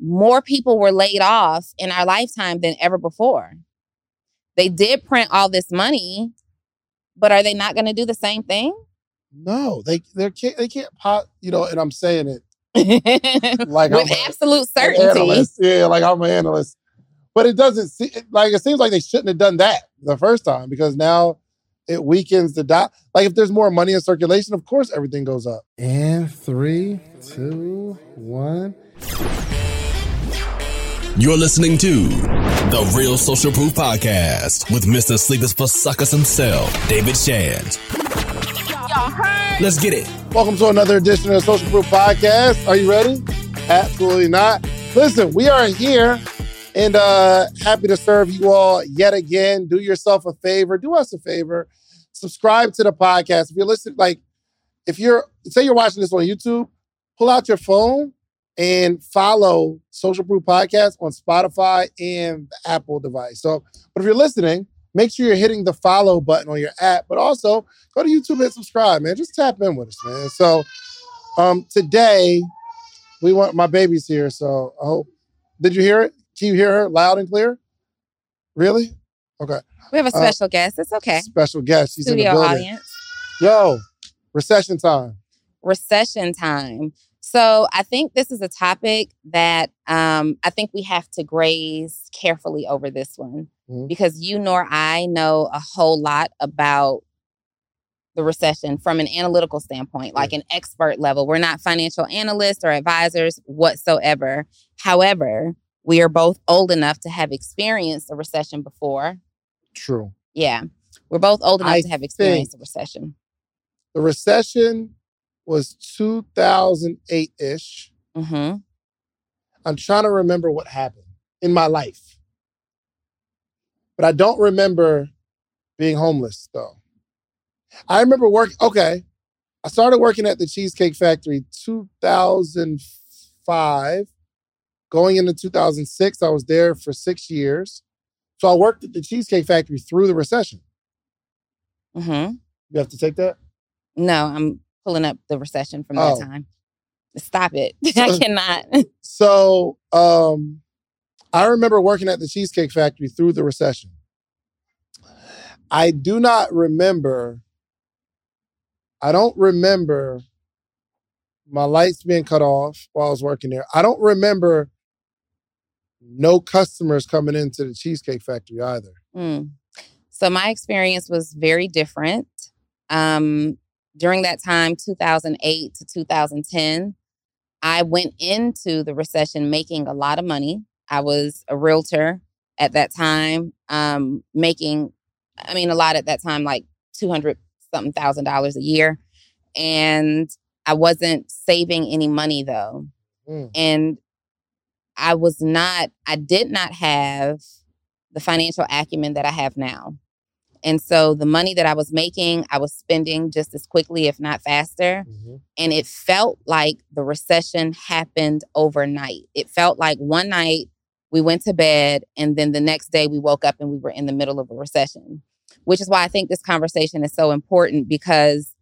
more people were laid off in our lifetime than ever before. They did print all this money, but are they not going to do the same thing? No, they they can't they can't pop. You know, and I'm saying it like with a, absolute certainty. Yeah, like I'm an analyst, but it doesn't see like it seems like they shouldn't have done that the first time because now it weakens the dot. Like if there's more money in circulation, of course everything goes up. And three, two, one. You're listening to the Real Social Proof Podcast with Mr. Sleepers for Suckers himself, David Shands. Let's get it. Welcome to another edition of the Social Proof Podcast. Are you ready? Absolutely not. Listen, we are here and uh happy to serve you all yet again. Do yourself a favor, do us a favor. Subscribe to the podcast. If you're listening, like if you're say you're watching this on YouTube, pull out your phone and follow Social Proof Podcast on Spotify and the Apple device. So, but if you're listening, make sure you're hitting the follow button on your app, but also go to YouTube and subscribe, man. Just tap in with us, man. So, um, today we want my baby's here, so I hope. Did you hear it? Can you hear her loud and clear? Really? Okay. We have a uh, special uh, guest. It's okay. Special guest. She's Studio in the building. audience. Yo, recession time. Recession time. So I think this is a topic that um, I think we have to graze carefully over this one mm-hmm. because you nor I know a whole lot about the recession from an analytical standpoint, like an expert level. We're not financial analysts or advisors whatsoever. However, we are both old enough to have experienced a recession before. True. Yeah. We're both old enough I to have experienced a recession. The recession was 2008 ish. Mm-hmm. I'm trying to remember what happened in my life. But I don't remember being homeless though. I remember working, okay. I started working at the Cheesecake Factory 2005. Going into 2006, I was there for six years. So I worked at the Cheesecake Factory through the recession. Mm-hmm. You have to take that? No, I'm pulling up the recession from that oh. time. Stop it. I cannot. so um I remember working at the Cheesecake Factory through the recession. I do not remember, I don't remember my lights being cut off while I was working there. I don't remember no customers coming into the Cheesecake Factory either. Mm. So my experience was very different. Um, during that time, 2008 to 2010, I went into the recession making a lot of money. I was a realtor at that time, um, making, I mean, a lot at that time, like 200 something thousand dollars a year. And I wasn't saving any money though. Mm. And I was not, I did not have the financial acumen that I have now. And so the money that I was making, I was spending just as quickly, if not faster. Mm-hmm. And it felt like the recession happened overnight. It felt like one night we went to bed and then the next day we woke up and we were in the middle of a recession, which is why I think this conversation is so important because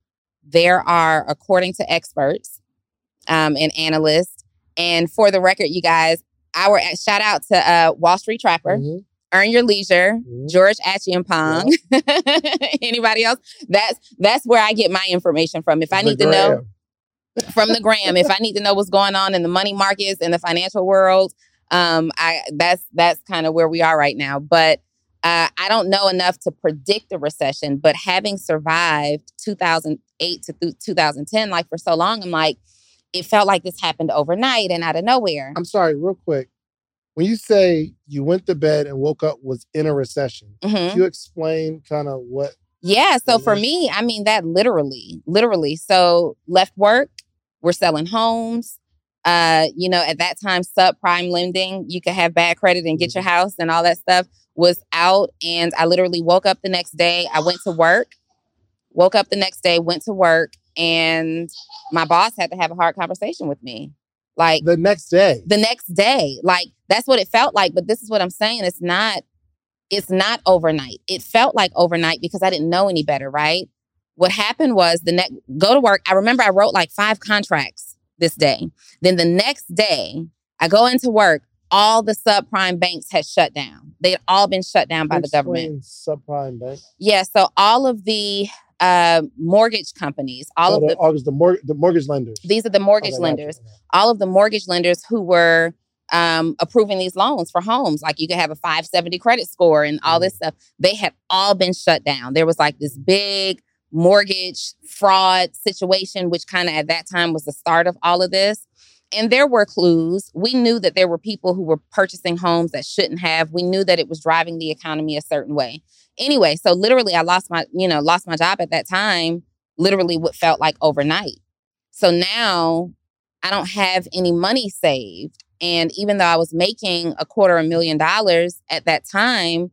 there are, according to experts um, and analysts, and for the record, you guys, our shout out to uh, Wall Street Trapper. Mm-hmm. Earn Your Leisure, mm-hmm. George Acheampong. Yeah. Anybody else? That's that's where I get my information from. If I need to know from the gram, if I need to know what's going on in the money markets and the financial world, um, I that's that's kind of where we are right now. But uh, I don't know enough to predict a recession. But having survived 2008 to th- 2010, like for so long, I'm like, it felt like this happened overnight and out of nowhere. I'm sorry, real quick when you say you went to bed and woke up was in a recession, mm-hmm. can you explain kind of what? Yeah. So for me, I mean that literally, literally. So left work, we're selling homes. Uh, you know, at that time, subprime lending, you could have bad credit and get your mm-hmm. house and all that stuff was out. And I literally woke up the next day. I went to work, woke up the next day, went to work, and my boss had to have a hard conversation with me. Like the next day. The next day. Like that's what it felt like. But this is what I'm saying. It's not, it's not overnight. It felt like overnight because I didn't know any better, right? What happened was the next go to work. I remember I wrote like five contracts this day. Then the next day, I go into work. All the subprime banks had shut down. They had all been shut down by the government. Subprime bank. Yeah, so all of the uh, mortgage companies, all Oh, of the, August, the, mor- the mortgage lenders. these are the mortgage gotcha. lenders, all of the mortgage lenders who were um, approving these loans for homes. Like you could have a 570 credit score and all this stuff. They had all been shut down. There was like this big mortgage fraud situation, which kind of at that time was the start of all of this. And there were clues. We knew that there were people who were purchasing homes that shouldn't have. We knew that it was driving the economy a certain way. Anyway, so literally I lost my, you know, lost my job at that time, literally what felt like overnight. So now I don't have any money saved. And even though I was making a quarter of a million dollars at that time,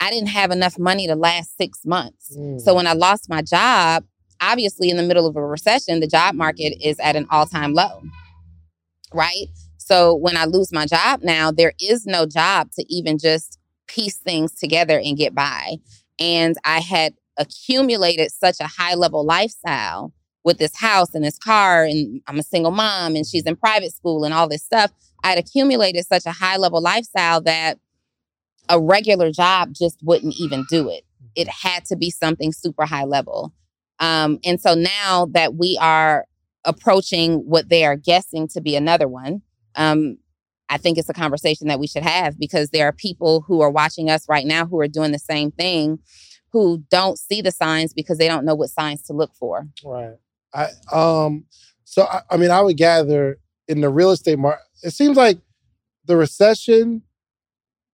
I didn't have enough money to last six months. Mm. So when I lost my job, obviously in the middle of a recession, the job market is at an all time low, right? So when I lose my job now, there is no job to even just piece things together and get by. And I had accumulated such a high level lifestyle with this house and this car, and I'm a single mom and she's in private school and all this stuff. I'd accumulated such a high level lifestyle that a regular job just wouldn't even do it. It had to be something super high level. Um, and so now that we are approaching what they are guessing to be another one, um, I think it's a conversation that we should have because there are people who are watching us right now who are doing the same thing who don't see the signs because they don't know what signs to look for. Right. I um. So I, I mean, I would gather in the real estate market, it seems like the recession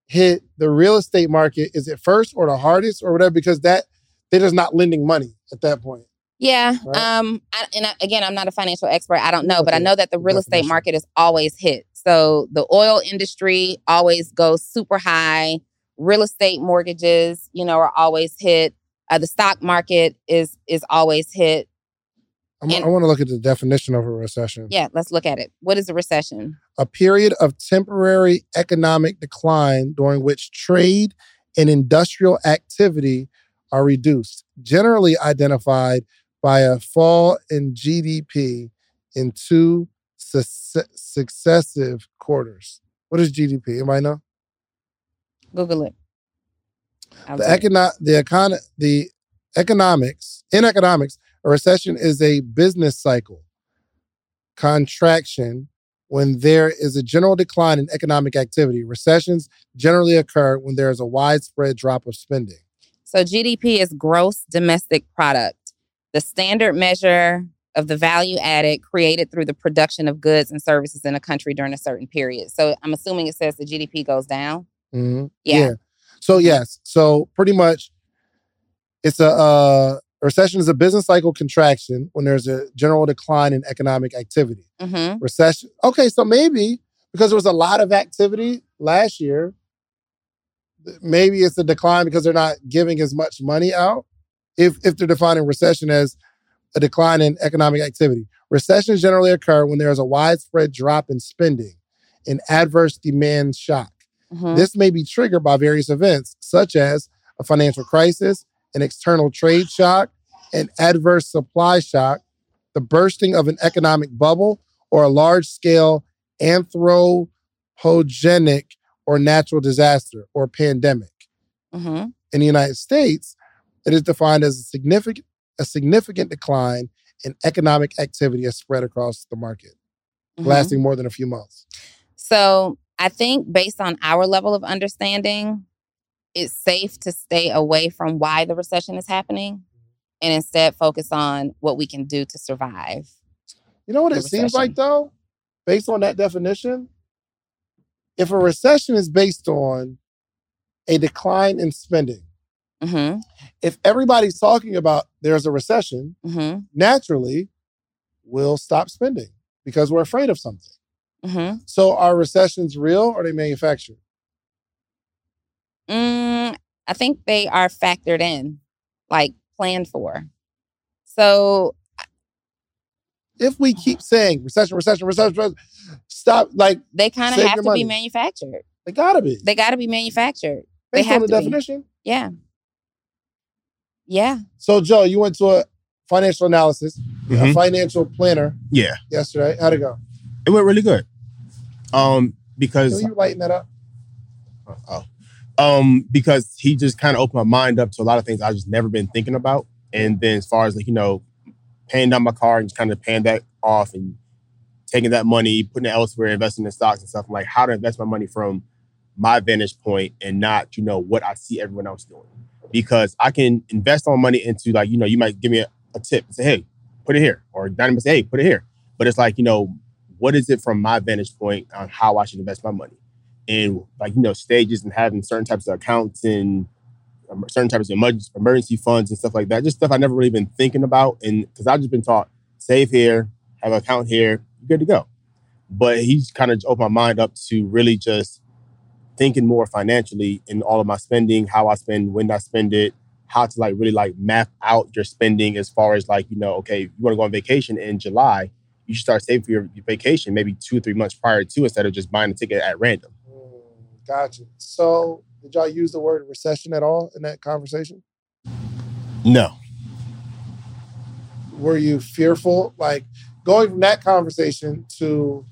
hit the real estate market. Is it first or the hardest or whatever? Because that they're just not lending money at that point. Yeah. Right. Um. I, and I, again, I'm not a financial expert. I don't know, but I know that the real estate market is always hit. So the oil industry always goes super high. Real estate mortgages, you know, are always hit. Uh, the stock market is is always hit. And- I want to look at the definition of a recession. Yeah. Let's look at it. What is a recession? a period of temporary economic decline during which trade and industrial activity are reduced, generally identified by a fall in GDP in two suc- successive quarters. What is GDP? Anybody know? Google it. I'll The econo- the econ- the economics in economics, a recession is a business cycle contraction when there is a general decline in economic activity. Recessions generally occur when there is a widespread drop of spending. So GDP is gross domestic product, the standard measure of the value added created through the production of goods and services in a country during a certain period. So I'm assuming it says the GDP goes down. Mhm. Yeah. So yes, so pretty much, it's a uh, a recession is a business cycle contraction when there's a general decline in economic activity. hmm recession. Okay, so maybe because there was a lot of activity last year, maybe it's a decline because they're not giving as much money out. If if they're defining recession as a decline in economic activity, recessions generally occur when there is a widespread drop in spending, an adverse demand shock. hmm This may be triggered by various events, such as a financial crisis, an external trade shock, an adverse supply shock, the bursting of an economic bubble, or a large scale anthropogenic or natural disaster or pandemic. hmm In the United States, it is defined as a significant, a significant decline in economic activity has spread across the market, hmm lasting more than a few months. So I think based on our level of understanding, it's safe to stay away from why the recession is happening and instead focus on what we can do to survive. You know what it seems like though, based on that definition? If a recession is based on a decline in spending, hmm if everybody's talking about there's a recession, hmm naturally we'll stop spending because we're afraid of something. hmm So are recessions real or are they manufactured? Mm, I think they are factored in, like planned for. So If we keep saying recession, recession, recession, recession stop, like they kind of have to money. be manufactured. they gotta be. They got to be manufactured. they have on the to be. definition. Yeah. Yeah. So Joe, you went to a financial analysis, a Mhm. financial planner Yeah, yesterday. How'd it go? it went really good. Um, because Can you lighten that up? oh, um, because he just kind of opened my mind up to a lot of things I just never been thinking about. And then as far as like you know, paying down my car and just kind of paying that off and taking that money, putting it elsewhere, investing in stocks and stuff. I'm like how to invest my money from my vantage point and not you know what I see everyone else doing. Because I can invest all my money into like you know you might give me a, a tip and say hey put it here or Dynamo say hey put it here. But it's like you know what is it from my vantage point on how I should invest my money and like you know stages and having certain types of accounts and um, certain types of emerg- emergency funds and stuff like that. Just stuff I never really been thinking about, and because I've just been taught save here, have an account here, you're good to go. But he's kind of opened my mind up to really just thinking more financially in all of my spending, how I spend, when I spend it, how to like really like map out your spending as far as like you know, okay, you want to go on vacation in July, you should start saving for your, your vacation maybe two or three months prior to instead of just buying a ticket at random. Mm, gotcha. So, did y'all use the word recession at all in that conversation? No. Were you fearful? Like going from that conversation to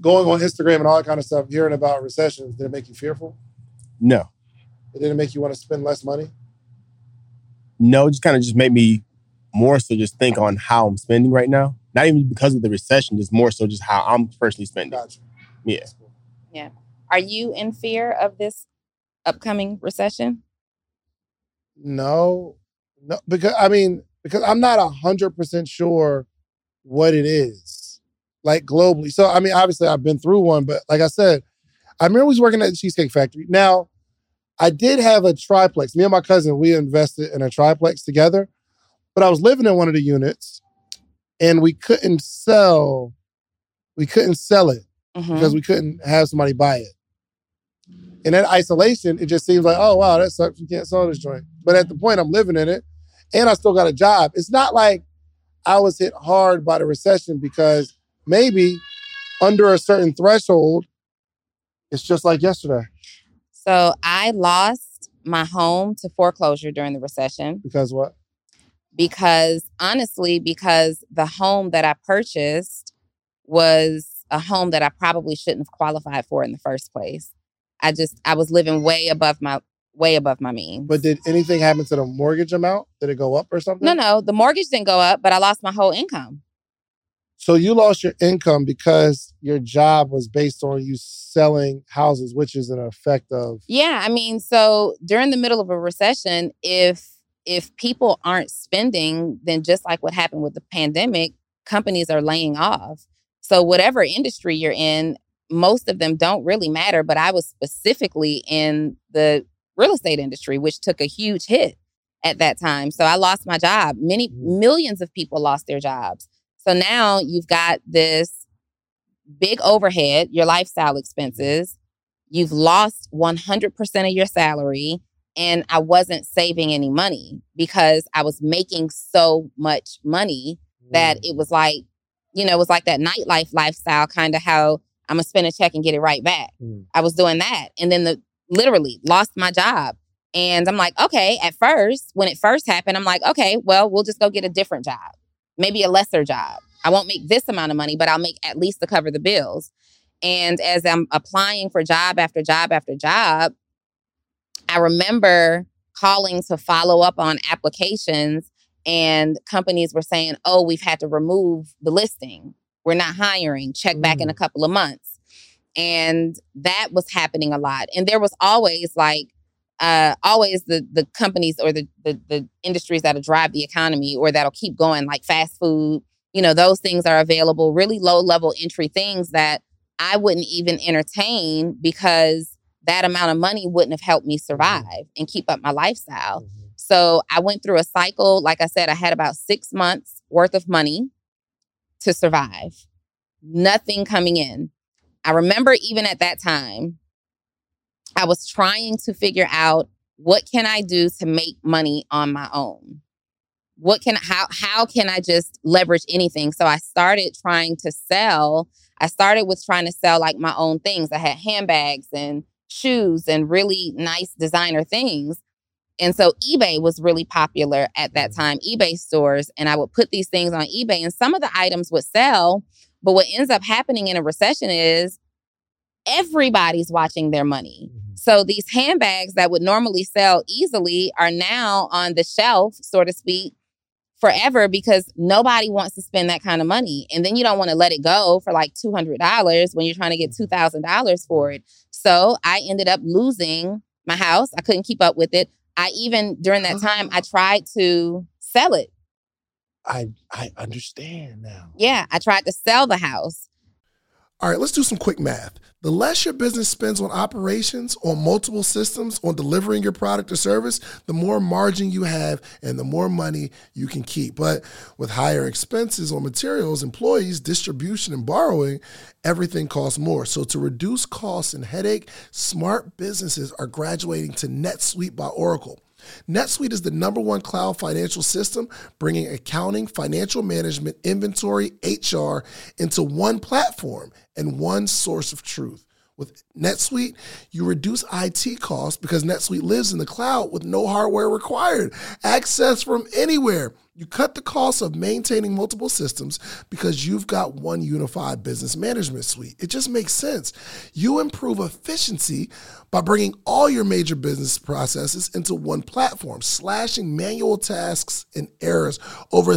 going on Instagram and all that kind of stuff, hearing about recessions, did it make you fearful? No. It didn't make you want to spend less money? No, it just kind of just made me more so just think on how I'm spending right now. Not even because of the recession, just more so just how I'm personally spending. Gotcha. Yeah. That's cool. Are you in fear of this upcoming recession? No, no, because I mean, because I'm not a hundred percent sure what it is, like globally. So I mean, obviously I've been through one, but like I said, I remember was working at the Cheesecake Factory. Now, I did have a triplex. Me and my cousin, we invested in a triplex together, but I was living in one of the units, and we couldn't sell. We couldn't sell it Mhm. because we couldn't have somebody buy it. In that isolation, it just seems like, oh wow, that sucks. We can't sell this joint. But at the point I'm living in it, and I still got a job. It's not like I was hit hard by the recession because maybe under a certain threshold, it's just like yesterday. So I lost my home to foreclosure during the recession Because what? because honestly, because the home that I purchased was a home that I probably shouldn't have qualified for in the first place. I just I was living way above my way above my means. But did anything happen to the mortgage amount? Did it go up or something? no, no, the mortgage didn't go up, but I lost my whole income. So you lost your income because your job was based on you selling houses, which is an effect of Yeah, I mean, so during the middle of a recession, if if people aren't spending, then just like what happened with the pandemic, companies are laying off. So whatever industry you're in, most of them don't really matter, but I was specifically in the real estate industry which took a huge hit at that time. So I lost my job. Many mm. millions of people lost their jobs. So now you've got this big overhead, your lifestyle expenses, you've lost 100% of your salary and I wasn't saving any money because I was making so much money that it was like, you know, it was like that nightlife lifestyle kind of how I'm gonna spend a check and get it right back. Mm. I was doing that. And then the literally lost my job. And I'm like, okay, at first, when it first happened, I'm like, okay, well, we'll just go get a different job, maybe a lesser job. I won't make this amount of money, but I'll make at least to cover the bills. And as I'm applying for job after job after job, I remember calling to follow up on applications, and companies were saying, oh, we've had to remove the listing. We're not hiring. Check back in a mm. couple of months. And that was happening a lot. And there was always like, uh, always the the companies or the, the the industries that'll drive the economy or that'll keep going, like fast food. You know, those things are available. Really low level entry things that I wouldn't even entertain because that amount of money wouldn't have helped me survive and keep up my lifestyle. So I went through a cycle. Like I said, I had about six months worth of money to survive, nothing coming in. I remember even at that time, I was trying to figure out what can I do to make money on my own? What can how how can I just leverage anything? So I started trying to sell. I started with trying to sell like my own things. I had handbags and shoes and really nice designer things. And so eBay was really popular at that time, eBay stores. And I would put these things on eBay, and some of the items would sell. But what ends up happening in a recession is everybody's watching their money. Mhm. So these handbags that would normally sell easily are now on the shelf, so to speak, forever because nobody wants to spend that kind of money. And then you don't want to let it go for like $200 when you're trying to get $2,000 for it. So I ended up losing my house. I couldn't keep up with it. I even, during that time, I tried to sell it. I I understand now. Yeah, I tried to sell the house. All right, let's do some quick math. The less your business spends on operations, on multiple systems, on delivering your product or service, the more margin you have and the more money you can keep. But with higher expenses on materials, employees, distribution, and borrowing, everything costs more. So to reduce costs and headache, smart businesses are graduating to NetSuite by Oracle. NetSuite is the number one cloud financial system, bringing accounting, financial management, inventory, HR into one platform and one source of truth. With NetSuite, you reduce IT costs because NetSuite lives in the cloud with no hardware required. Access from anywhere. You cut the cost of maintaining multiple systems because you've got one unified business management suite. It just makes sense. You improve efficiency by bringing all your major business processes into one platform, slashing manual tasks and errors. Over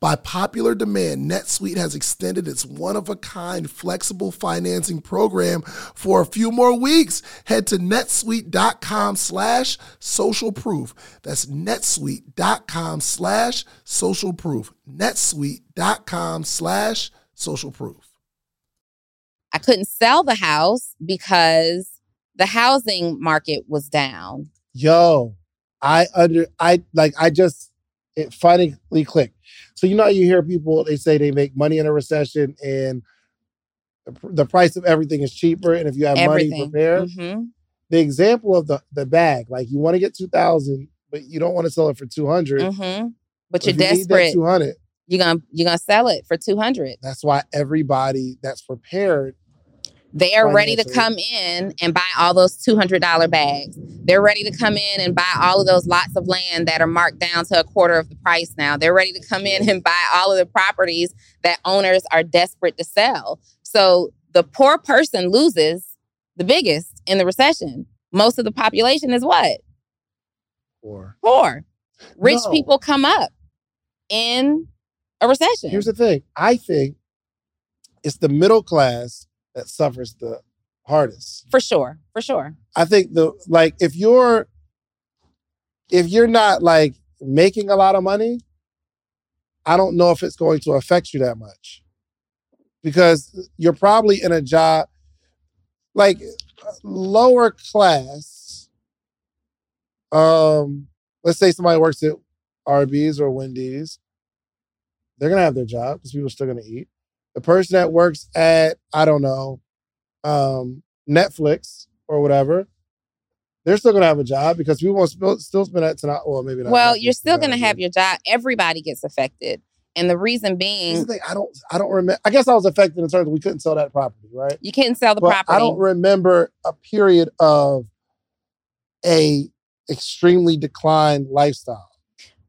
By popular demand, NetSuite has extended its one of a kind flexible financing program for a few more weeks. Head to netsuite.com slash social proof. That's netsuite.com slash social proof. netsuite.com slash social proof. I couldn't sell the house because the housing market was down. Yo, I under I like I just it finally clicked. So you know how you hear people they say they make money in a recession and the, the price of everything is cheaper and if you have money Everything. prepared. Mhm. The example of the the bag, like you want to get 2000 but you don't want to sell it for 200. Mhm. But If you're you need that desperate. 200. You're gonna you're gonna sell it for two hundred. That's why everybody that's prepared They are ready to come in and buy all those two hundred dollar bags. They're ready to come in and buy all of those lots of land that are marked down to a quarter of the price now. They're ready to come in and buy all of the properties that owners are desperate to sell. So the poor person loses the biggest in the recession. Most of the population is what? or Poor. Rich No. people come up in a recession. Here's the thing. I think it's the middle class that suffers the hardest. for sure. For sure. I think the like if you're if you're not like making a lot of money, I don't know if it's going to affect you that much. Because you're probably in a job like lower class um let's say somebody works at Arby's or Wendy's, they're gonna have their job because people are still gonna eat. The person that works at, I don't know, um, Netflix or whatever, they're still gonna have a job because people won't still, still spend that tonight. Well, maybe not. Well, Netflix, you're still going to uh, have your job. Everybody gets affected. And the reason being, the thing, I don't, I don't remember. I guess I was affected in terms of we couldn't sell that property, right? you couldn't sell the but property. I don't remember a period of a extremely declined lifestyle.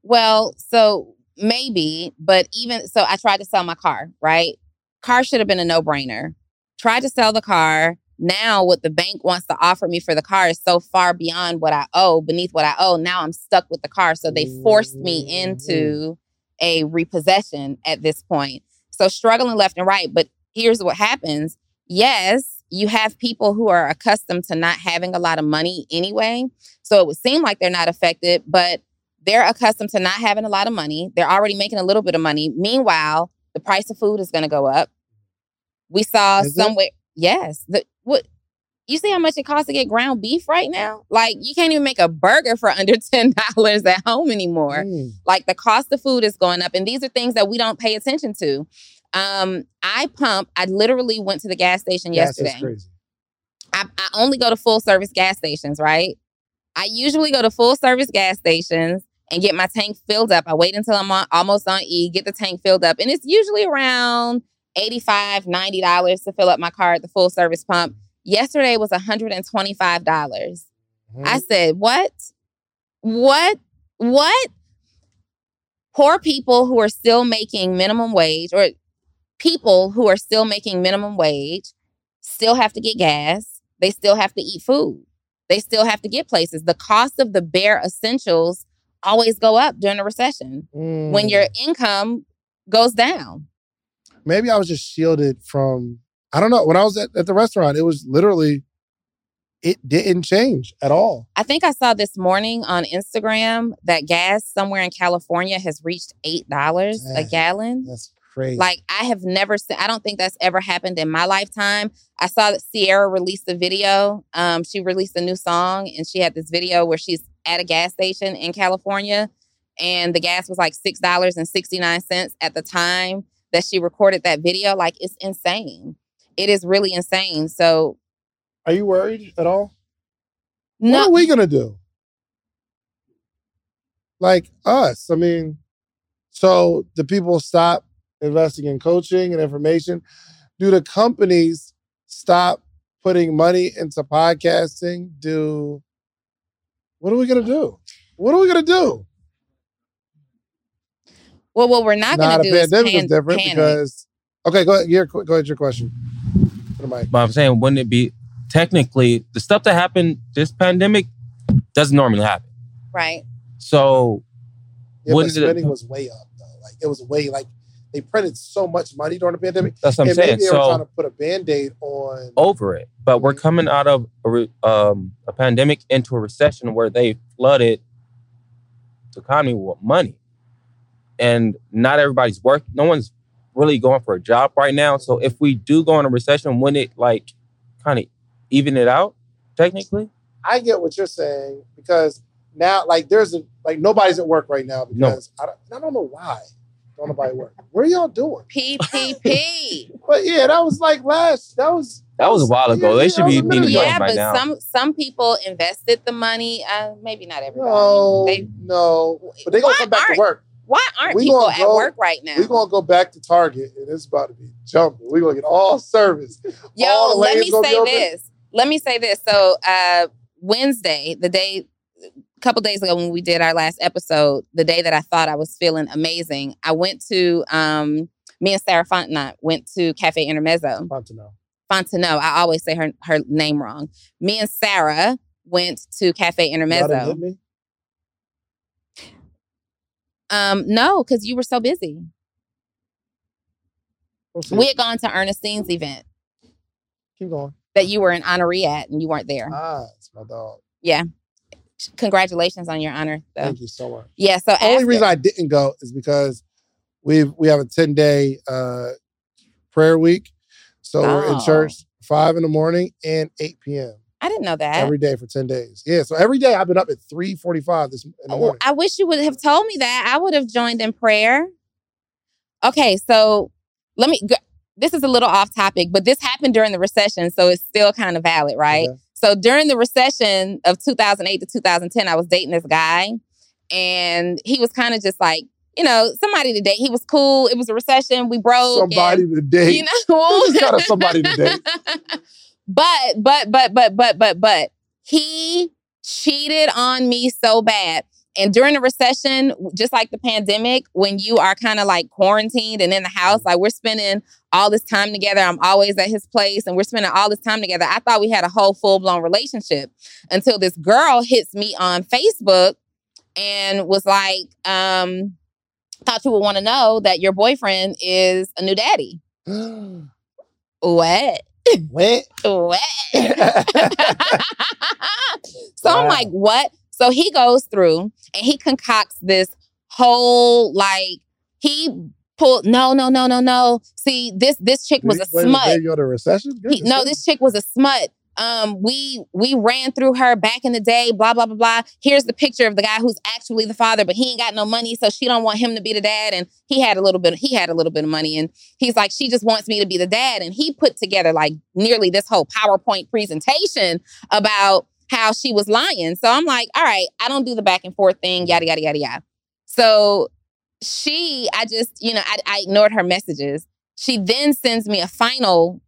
Well, so maybe, but even so, I tried to sell my car, right? Car should have been a no brainer. Tried to sell the car. Now, what the bank wants to offer me for the car is so far beyond what I owe, beneath what I owe. Now I'm stuck with the car. So they forced me into a repossession at this point. So struggling left and right. But here's what happens yes, you have people who are accustomed to not having a lot of money anyway. So it would seem like they're not affected, but they're accustomed to not having a lot of money. They're already making a little bit of money. Meanwhile, the price of food is going to go up. We saw Is it? somewhere, yes. The, what you see how much it costs to get ground beef right now? Like you can't even make a burger for under ten dollars at home anymore. Mm. Like the cost of food is going up, and these are things that we don't pay attention to. Um, I pump. I literally went to the gas station yesterday. crazy. I, I only go to full service gas stations, right? I usually go to full service gas stations and get my tank filled up. I wait until I'm on, almost on E, get the tank filled up. And it's usually around $85, $90 to fill up my car at the full service pump. Yesterday was $125. dollars Mhm. I said, what? What? What? Poor people who are still making minimum wage or people who are still making minimum wage still have to get gas. They still have to eat food. They still have to get places. The cost of the bare essentials always go up during a recession when Mm. your income goes down. maybe I was just shielded from. I don't know. When I was at, at the restaurant, it was literally, it didn't change at all. I think I saw this morning on Instagram that gas somewhere in California has reached $8 a gallon. That's crazy. Like I have never seen. I don't think that's ever happened in my lifetime. I saw that Ciara released a video. Um, she released a new song, and she had this video where she's at a gas station in California, and the gas was like six dollars and sixty nine cents at the time that she recorded that video. Like it's insane. It is really insane. So Are you worried at all? What are we gonna do? Like us. I mean, so the people stop investing in coaching and information? Do the companies stop putting money into podcasting? Do what are we gonna do? What are we gonna do? well, what we're not Nah, going the to do is pandemic pan- is different panic. because okay, go ahead. Your, go ahead. Your question. For the mic. But I'm saying, wouldn't it be technically the stuff that happened this pandemic doesn't normally happen? right. So Yeah, but Wouldn't it- spending was way up though. Like it was way like they printed so much money during the pandemic. that's what I'm and saying. maybe they were trying to put a band-aid on over it, but we're coming out of a, re- um, a pandemic into a recession where they flooded the economy with money, and not everybody's work. No one's really going for a job right now. So if we do go in a recession, wouldn't it like kind of even it out technically? I get what you're saying because now, like, there's a like nobody's at work right now No. because I, don't, I don't know why. Don't nobody work. What are y'all doing? PPP. But yeah, that was like last. That was That was a while ago. Yeah, they should be a minute meeting ago. yeah, by but now. some some people invested the money. Uh, maybe not everybody. no, They, no. But they gonna come back to work. why aren't We people gonna at go- work right now? We're gonna go back to Target and it's about to be jumping. We gonna get all service. Yo, all let me say this. Let me say this. So uh Wednesday, the day a couple days ago when we did our last episode, the day that I thought I was feeling amazing, I went to um me and Sarah Fontenot went to Cafe Intermezzo. Fun to. Fontenot. I always say her her name wrong. Me and Sarah went to Cafe Intermezzo. Um, no, because you were so busy. We'll. We had gone to Ernestine's event Keep going. that you were an honoree at and you weren't there. Ah, it's my dog. Congratulations on your honor, though. Thank you so much. Yeah. So the only reason I didn't go is because we we have a 10 day uh, prayer week. So we're in Oh. church five in the morning and 8 p.m. I didn't know that. every day for 10 days. Yeah. So every day I've been up at 3:45 this in the Oh, morning. I wish you would have told me that. I would have joined in prayer. Okay, so let me. Go, this is a little off topic, but this happened during the recession, so it's still kind of valid, right? Okay. So during the recession of 2008 to 2010, I was dating this guy, and he was kind of just like, you know, somebody to date. He was cool. It was a recession. We broke. Somebody and, to date. you know, This is kind of somebody to date. but but but but but but but he cheated on me so bad. And during the recession, just like the pandemic, when you are kind of like quarantined and in the house, mm-hmm. like we're spending all this time together. I'm always at his place and we're spending all this time together. I thought we had a whole full blown relationship until this girl hits me on Facebook and was like, um, thought you would want to know that your boyfriend is a new daddy. What? What? What? so I'm like, what? So he goes through and he concocts this whole like he pulled no no no no no. See this this chick was a smut. You the recession? He- no, this chick was a smut. Um, we we ran through her back in the day. Blah blah blah blah. Here's the picture of the guy who's actually the father, but he ain't got no money, so she don't want him to be the dad. And he had a little bit. He had a little bit of money, and he's like, she just wants me to be the dad. And he put together like nearly this whole PowerPoint presentation about how she was lying. So I'm like, all right, I don't do the back and forth thing, yada, yada, yada, yada. So she, I just, you know, I, I ignored her messages. She then sends me a final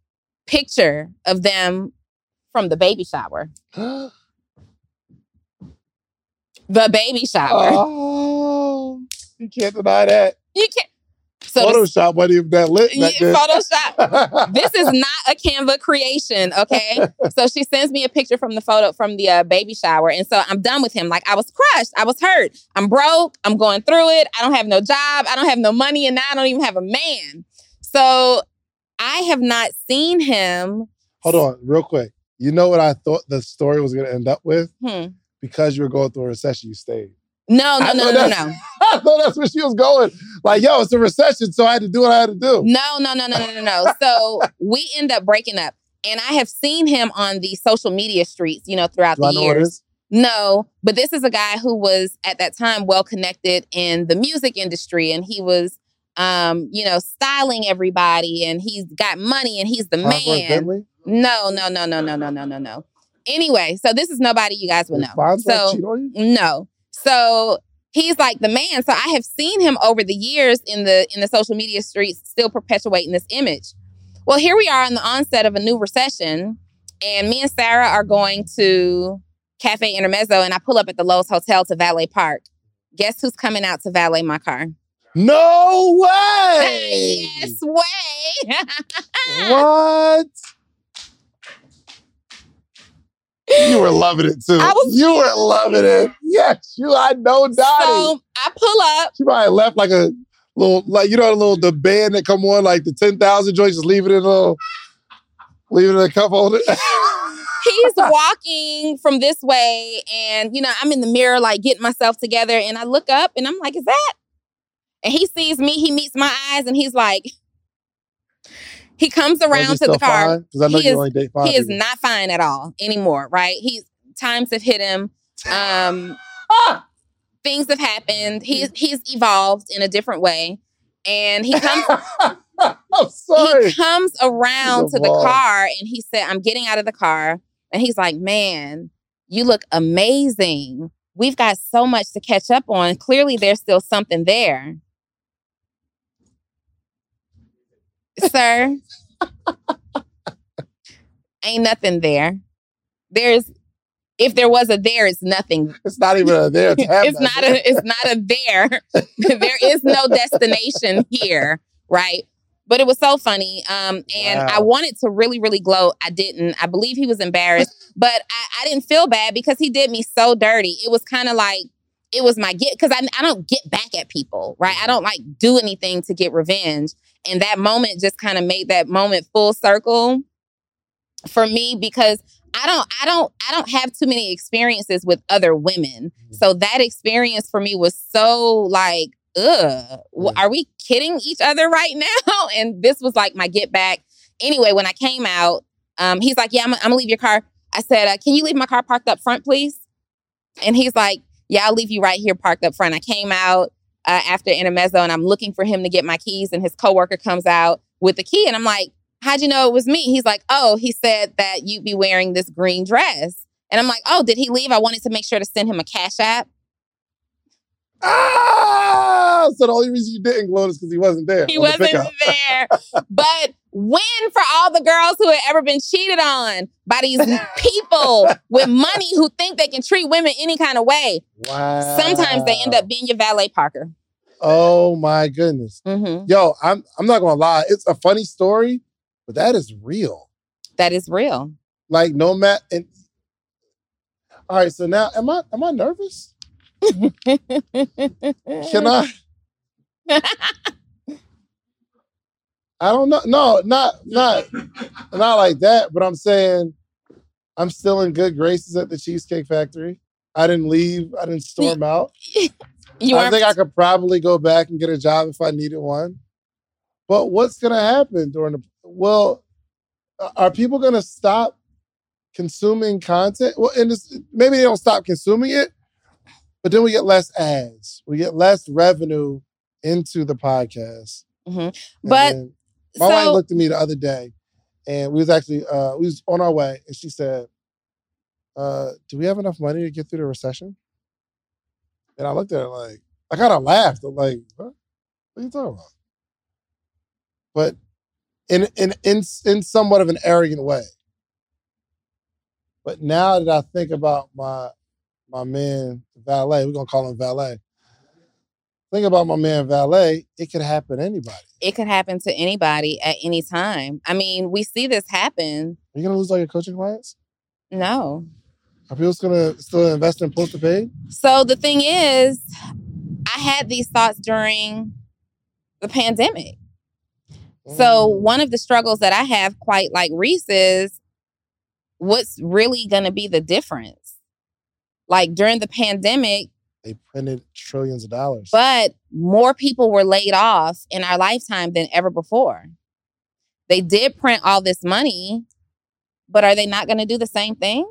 picture of them from the baby shower. The baby shower. oh, you can't deny that. You can't. So Photoshop wasn't even that lit back then. Photoshop. this is not a Canva creation, okay? so she sends me a picture from the photo from the uh, baby shower, and so I'm done with him. Like I was crushed, I was hurt, I'm broke, I'm going through it. I don't have no job, I don't have no money, and now I don't even have a man. So I have not seen him. Hold on, real quick. You know what I thought the story was going to end up with? Hmm. Because you were going through a recession, you stayed. No, no, I no, no, no, no. I thought that's where she was going. Like, yo, it's a recession, so I had to do what I had to do. No, no, no, no, no, no, no. So we end up breaking up. And I have seen him on the social media streets, you know, throughout Do I the it years. No, but this is a guy who was at that time well connected in the music industry and he was um, you know, styling everybody and he's got money and he's the Farnsworth man. Bentley? No, no, no, no, no, no, no, no, no. Anyway, so this is nobody you guys would know. So cheat on you? no. So he's like the man. So I have seen him over the years in the in the social media streets still perpetuating this image. Well, here we are on the onset of a new recession, and me and Sarah are going to Cafe Intermezzo, and I pull up at the Loews Hotel to valet park. Guess who's coming out to valet my car? No way! yes, way. What? You were loving it too. I was- you were loving it. Yes, you. I know Dottie. so I pull up. she probably left like a little, like you know, a little the band that come on, like the ten thousand joints, just leave it in a little, leave it in a cup holder. he's walking from this way and you know i'm in the mirror like getting myself together and i look up and i'm like is that and he sees me he meets my eyes and he's like he comes around to the car Because I know He is- only date five. he is not fine at all anymore right he's times have hit him um things have happened he's he's evolved in a different way and he comes I'm sorry. he comes around to the car and he said, I'm getting out of the car. And he's like, Man, you look amazing. We've got so much to catch up on. Clearly, there's still something there. Sir, ain't nothing there. There's, if there was a there, it's nothing. It's not even a there. to have it's not a it's not a there. there is no destination here, right? But it was so funny. Um, and I wanted to really, really gloat. I didn't. I believe he was embarrassed, but I, I didn't feel bad because he did me so dirty. It was kind of like it was my get because I, I don't get back at people, right? I don't like do anything to get revenge. And that moment just kind of made that moment full circle for me because I don't I don't I don't have too many experiences with other women. So that experience for me was so like ugh, are we kidding each other right now? And this was like my get back. Anyway, when I came out, um, he's like, "Yeah, I'm, I'm gonna leave your car." I said, uh, "Can you leave my car parked up front, please?" And he's like, "Yeah, I'll leave you right here parked up front." I came out uh, after Intermezzo, and I'm looking for him to get my keys, and his coworker comes out with the key, and I'm like, "How'd you know it was me?" He's like, "Oh, he said that you'd be wearing this green dress." And I'm like, "Oh, did he leave? I wanted to make sure to send him a cash app." Ah! So the only reason you didn't gloat is because he wasn't there. He wasn't pickup. there. but win for all the girls who have ever been cheated on by these people with money who think they can treat women any kind of way. Wow. Sometimes they end up being your valet parker. Oh my goodness. hmm Yo, I'm I'm not gonna lie. It's a funny story, but that is real. That is real. Like no matter. And all right, so now am I am I nervous? Can I? I don't know. No, not not not like that. But I'm saying I'm still in good graces at the Cheesecake Factory. I didn't leave. I didn't storm out. You I think I could probably go back and get a job if I needed one. But what's gonna happen during the well? Are people gonna stop consuming content? Well, and maybe they don't stop consuming it, but then we get less ads. We get less revenue into the podcast. Mhm. But then my wife looked at me the other day, and we was actually uh, we was on our way, and she said, uh, do we have enough money to get through the recession? And I looked at her like, I kind of laughed. I'm like, what? What are you talking about? But in in in in somewhat of an arrogant way. But now that I think about my my man Valet, we're gonna call him Valet. Think about my man Valet. It could happen to anybody. It could happen to anybody at any time. I mean, we see this happen. Are you gonna lose all your coaching clients? No. Are people gonna still invest in post paid? So the thing is, I had these thoughts during the pandemic. So Mm. one of the struggles that I have, quite like Reese, is what's really going to be the difference? Like during the pandemic, they printed trillions of dollars. but more people were laid off in our lifetime than ever before. They did print all this money, but are they not going to do the same thing?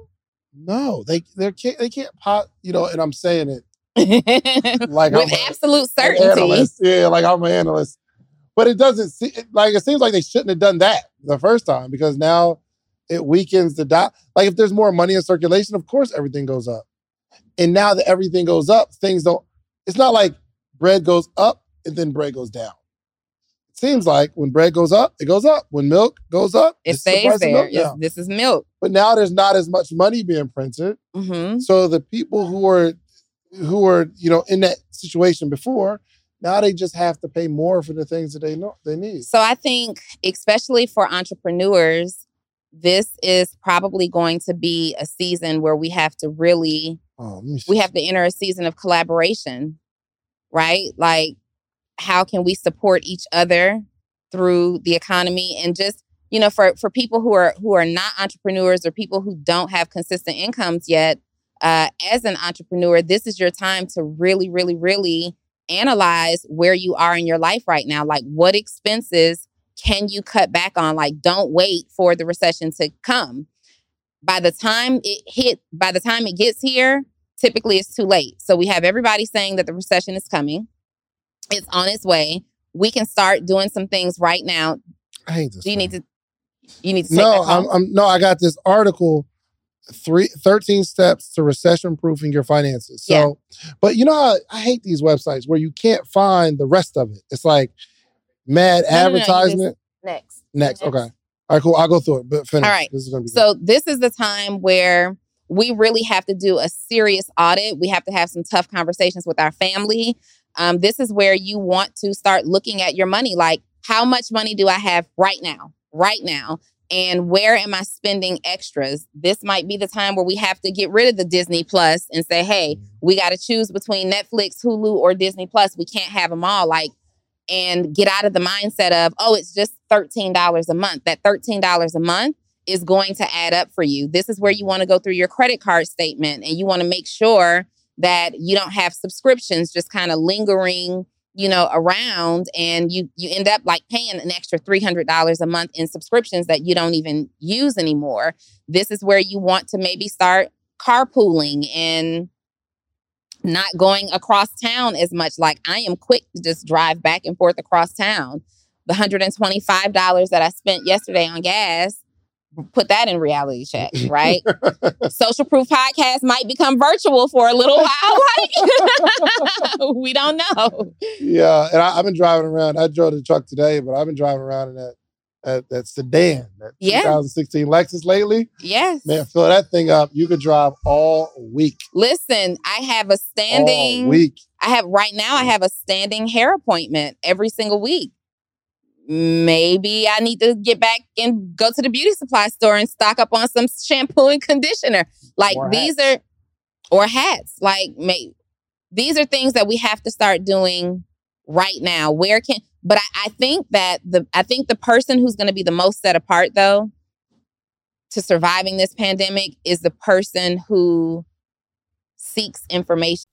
no, they they can't they can't pop, You know, and I'm saying it like With I'm absolute an certainty. Yeah, like I'm an analyst. But it doesn't see like it seems like they shouldn't have done that the first time because now it weakens the dot. Like if there's more money in circulation, of course everything goes up. And now that everything goes up, things don't. It's not like bread goes up and then bread goes down. It seems like when bread goes up, it goes up. When milk goes up, It stays there. down. this is milk. But now there's not as much money being printed. hmm So the people who are who were, you know, in that situation before, now they just have to pay more for the things that they know they need. So I think, especially for entrepreneurs, this is probably going to be a season where we have to really Oh, we have to enter a season of collaboration, right? Like, how can we support each other through the economy? And just you know for for people who are who are not entrepreneurs or people who don't have consistent incomes yet uh, as an entrepreneur this is your time to really really really analyze where you are in your life right now. Like what expenses can you cut back on? Like don't wait for the recession to come by the time it hit by the time it gets here typically it's too late so we have everybody saying that the recession is coming it's on its way we can start doing some things right now I hate this. do you thing. need to you need to No, I'm. I'm no, I got this article three, 13 steps to recession proofing your finances. So, but you know how I hate these websites where you can't find the rest of it. It's like mad No, no, no, advertisement. next Next, next. okay. All right, cool. I'll go through it, but finish. All right. This is gonna be good. So this is the time where we really have to do a serious audit. We have to have some tough conversations with our family. Um, this is where you want to start looking at your money. Like, how much money do I have right now? Right now. And where am I spending extras? This might be the time where we have to get rid of the Disney Plus and say, hey, we got to choose between Netflix, Hulu, or Disney Plus. We can't have them all. Like, and get out of the mindset of, oh, it's just $13 a month. That $13 a month is going to add up for you. This is where you want to go through your credit card statement and you want to make sure that you don't have subscriptions just kind of lingering, you know, around and you you end up like paying an extra $300 a month in subscriptions that you don't even use anymore. This is where you want to maybe start carpooling and not going across town as much. Like I am quick to just drive back and forth across town. The $125 that I spent yesterday on gas, put that in reality check, right? Social Proof Podcast might become virtual for a little while. Like, we don't know. yeah, and I, I've been driving around. I drove the truck today, but I've been driving around in that Uh, that, that sedan, that Yeah. 2016 Lexus lately. Yes. Man, fill that thing up. You could drive all week. Listen, I have a standing All week. I have right now I mm. have a standing hair appointment every single week. Maybe I need to get back and go to the beauty supply store and stock up on some shampoo and conditioner. Like Or these are or hats. Like may, these are things that we have to start doing right now. Where can but I, I think that the I think the person who's gonna be the most set apart though to surviving this pandemic is the person who seeks information.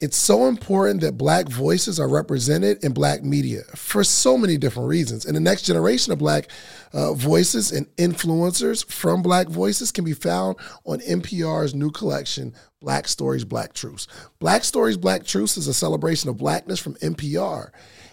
It's so important that Black voices are represented in Black media for so many different reasons. And the next generation of Black uh, voices and influencers from Black voices can be found on NPR's new collection, Black Stories, Black Truths. Black Stories, Black Truths is a celebration of Blackness from NPR.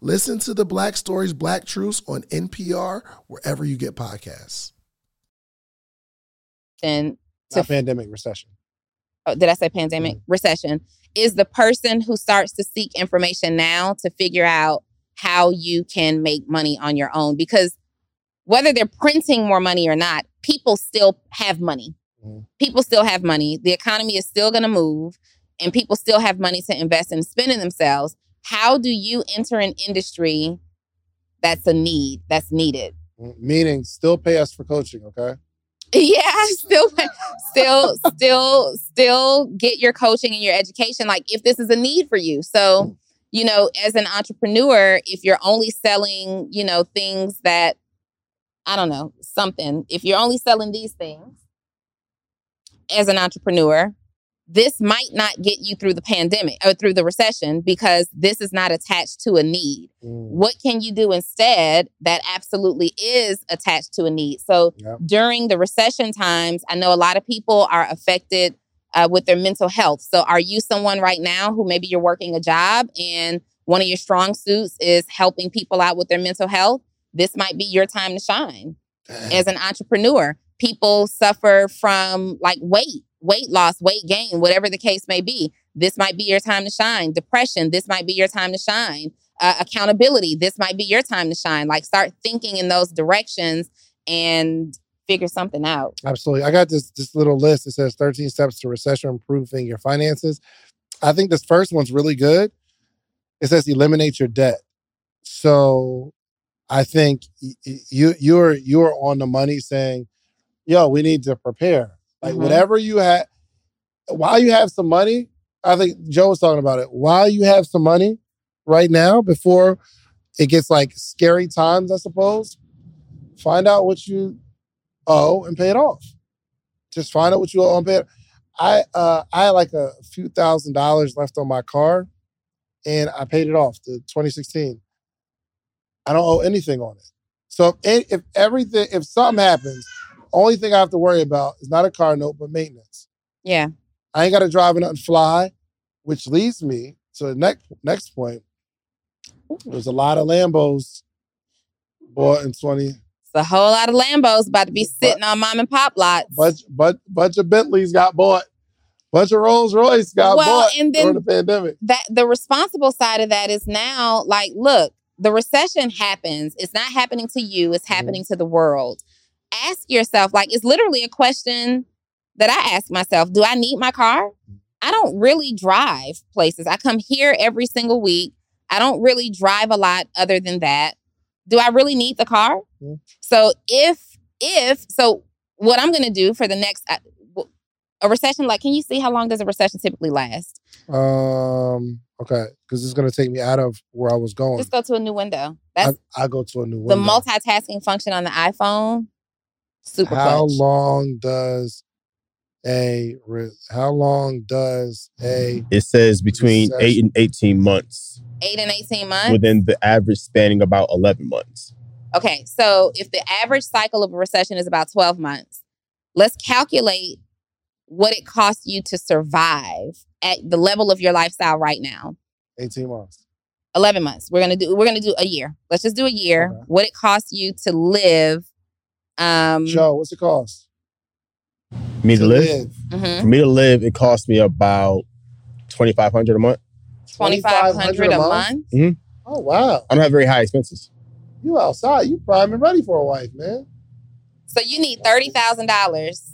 Listen to the Black Stories, Black Truths on NPR, wherever you get podcasts. And to Not pandemic recession. oh, did I say pandemic recession? Is the person who starts to seek information now to figure out how you can make money on your own because whether they're printing more money or not, people still have money. Mhm. People still have money. The economy is still going to move and people still have money to invest and spend in themselves. How do you enter an industry that's a need, that's needed? Mm, Meaning, still pay us for coaching, okay? Yeah, still, still, still, still get your coaching and your education. Like if this is a need for you. So, you know, as an entrepreneur, if you're only selling, you know, things that, I don't know, something, if you're only selling these things as an entrepreneur, this might not get you through the pandemic or through the recession because this is not attached to a need. Mm, what can you do instead that absolutely is attached to a need? So Yep. during the recession times i know a lot of people are affected uh, with their mental health. So are you someone right now who maybe you're working a job and one of your strong suits is helping people out with their mental health? This might be your time to shine. As an entrepreneur people suffer from like weight weight loss weight gain whatever the case may be this might be your time to shine depression this might be your time to shine uh, accountability this might be your time to shine like start thinking in those directions and figure something out Absolutely. I got this this little list. It says 13 steps to recession proofing your finances. I think this first one's really good. It says eliminate your debt. So I think you you're you're on the money saying, yo, we need to prepare. Like Mhm. whatever you have while you have some money, I think Joe was talking about it. While you have some money right now, before it gets like scary times, I suppose, find out what you owe and pay it off. Just find out what you owe and pay it. I uh I had like a few thousand dollars left on my car and I paid it off to 2016. I don't owe anything on it. So if, if everything if something happens, only thing I have to worry about is not a car note but maintenance. yeah I ain't got to drive and fly, which leads me to the next next point. There's a lot of Lambos bought in 20 it's a whole lot of lambos about to be sitting on mom and pop lots bunch, bunch, bunch of Bentleys got bought. Bunch of Rolls Royce got Well, bought and during the pandemic. that the responsible side of that is now like look the recession happens it's not happening to you it's mm-hmm. happening to the world ask yourself like it's literally a question that i ask myself do i need my car? I don't really drive places. I come here every single week. I don't really drive a lot other than that. Do i really need the car? Mhm. so if if so what i'm going to do for the next a recession like can you see how long does a recession typically last? Um, okay, because it's gonna take me out of where I was going. just go to a new window. That's I go to a new window. the multitasking function on the iPhone, super How long does a how long does a It says between Recession. eight and 18 months, Eight and 18 months. within the average spanning about 11 months. Okay, so if the average cycle of a recession is about 12 months, let's calculate what it costs you to survive at the level of your lifestyle right now. 18 months? 11 months. We're going to do we're going to do a year. Let's just do a year. Okay. What it costs you to live um Joe, what's it cost? Me to, live. hmm For me to live, it cost me about twenty five hundred a month. Twenty five hundred a month. Oh wow, I don't have very high expenses. you outside? You prime and ready for a wife, man. So you need thirty thousand dollars.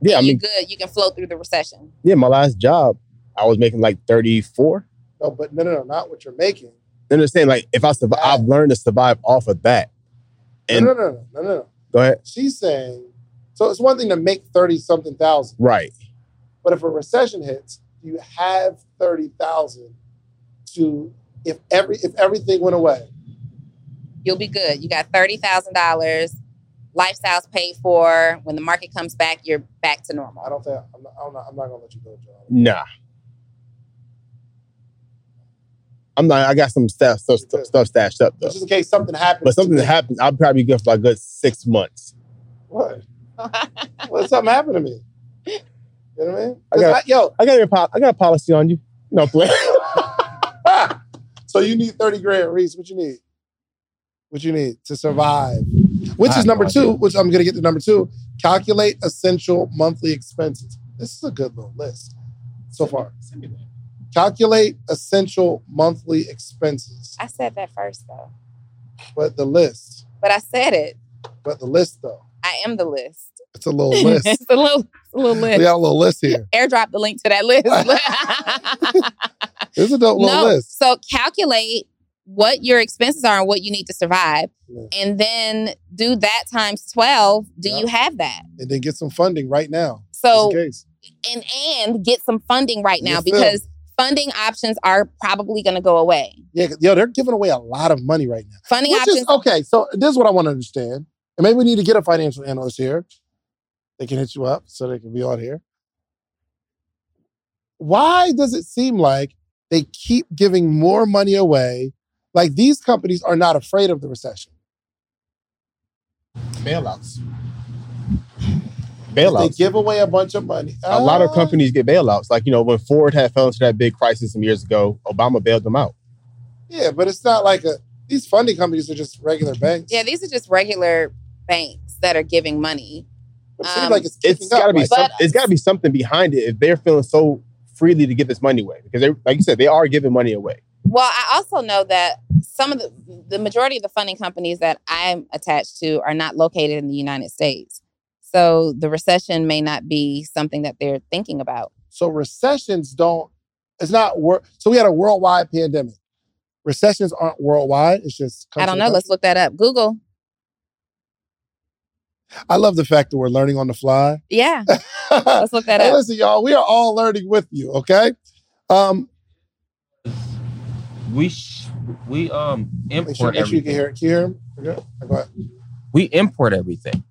Yeah, I you mean, good. You can float through the recession. yeah, my last job, I was making like thirty four. No, but no, no, no, not what you're making. Understand? Like if I survive, I've learned to survive off of that. And no, no, no, no, no, no. Go ahead. She's saying, so it's one thing to make thirty something thousand, Right. but if a recession hits, you have thirty thousand to if every if everything went away. You'll be good. You got thirty thousand dollars. Lifestyle's paid for. When the market comes back, you're back to normal. I don't think I'm not, I'm not, I'm not gonna let you go, Joe. Nah. I'm not. I got some stuff, stuff, stuff, stuff stashed up though. Just in case something happens. But something to that me. happens, I'll probably be good for like a good six months. What? What? Something happened to me. You know what I mean? I got- I- yo, I got a pol- I got a policy on you. No play. so you need 30 grand, Reese. What you need? What you need to survive? Which I is number two, which I'm gonna get to number two. Calculate essential monthly expenses. This is a good little list so far. Calculate essential monthly expenses. I said that first though, But the list, but I said it. but the list though. I am the list. It's a little list. it's a little, a little we list. got a little list here. Airdrop the link to that list. This is a dope little no, list. so calculate what your expenses are and what you need to survive, Yeah. and then do that times twelve. Do Yeah. you have that? And then get some funding right now. So and and get some funding right now because funding options are probably going to go away. Yeah, yo, they're giving away a lot of money right now. Funding Which options. is okay. So this is what I want to understand, and maybe we need to get a financial analyst here. They can hit you up so they can be on here. Why does it seem like they keep giving more money away? Like these companies are not afraid of the recession. Bailouts. They give away a bunch of money. a lot of Ah, companies get bailouts. Like, you know, when Ford had fell into that big crisis some years ago, Obama bailed them out. Yeah, but it's not like a. These funding companies are just regular banks. yeah, these are just regular banks that are giving money. But it seems um, like it's It's kicking up, gotta be like- some, But- it's gotta be something behind it if they're feeling so freely to give this money away. Because they like you said, they are giving money away. Well, I also know that some of the the majority of the funding companies that I'm attached to are not located in the United States. So the recession may not be something that they're thinking about. So recessions don't. It's not work. So we had a worldwide pandemic. Recessions aren't worldwide. It's just. I don't know. to Let's look that up. Google. I love the fact that we're learning on the fly. Yeah, let's look that up. listen, y'all. We are all learning with you. Okay. Um, We sh- we um make sure, import make sure you can hear it. Can you hear him? We're? Go ahead. We import everything.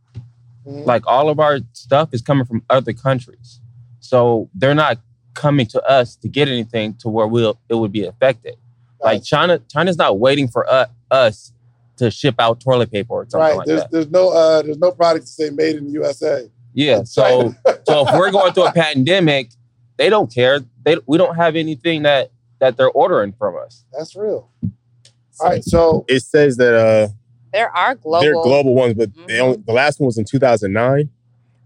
Mhm. Like all of our stuff is coming from other countries, so they're not coming to us to get anything to where we'll it would be affected. Like China, China's not waiting for uh, us to ship out toilet paper or something right. like there's that. there's no uh there's no product to say made in the USA. Yeah. So so if we're going through a pandemic, they don't care. They we don't have anything that that they're ordering from us. That's real. All right. So It says that uh There are global. they're global ones, but they Mhm. only, the last one was in 2009.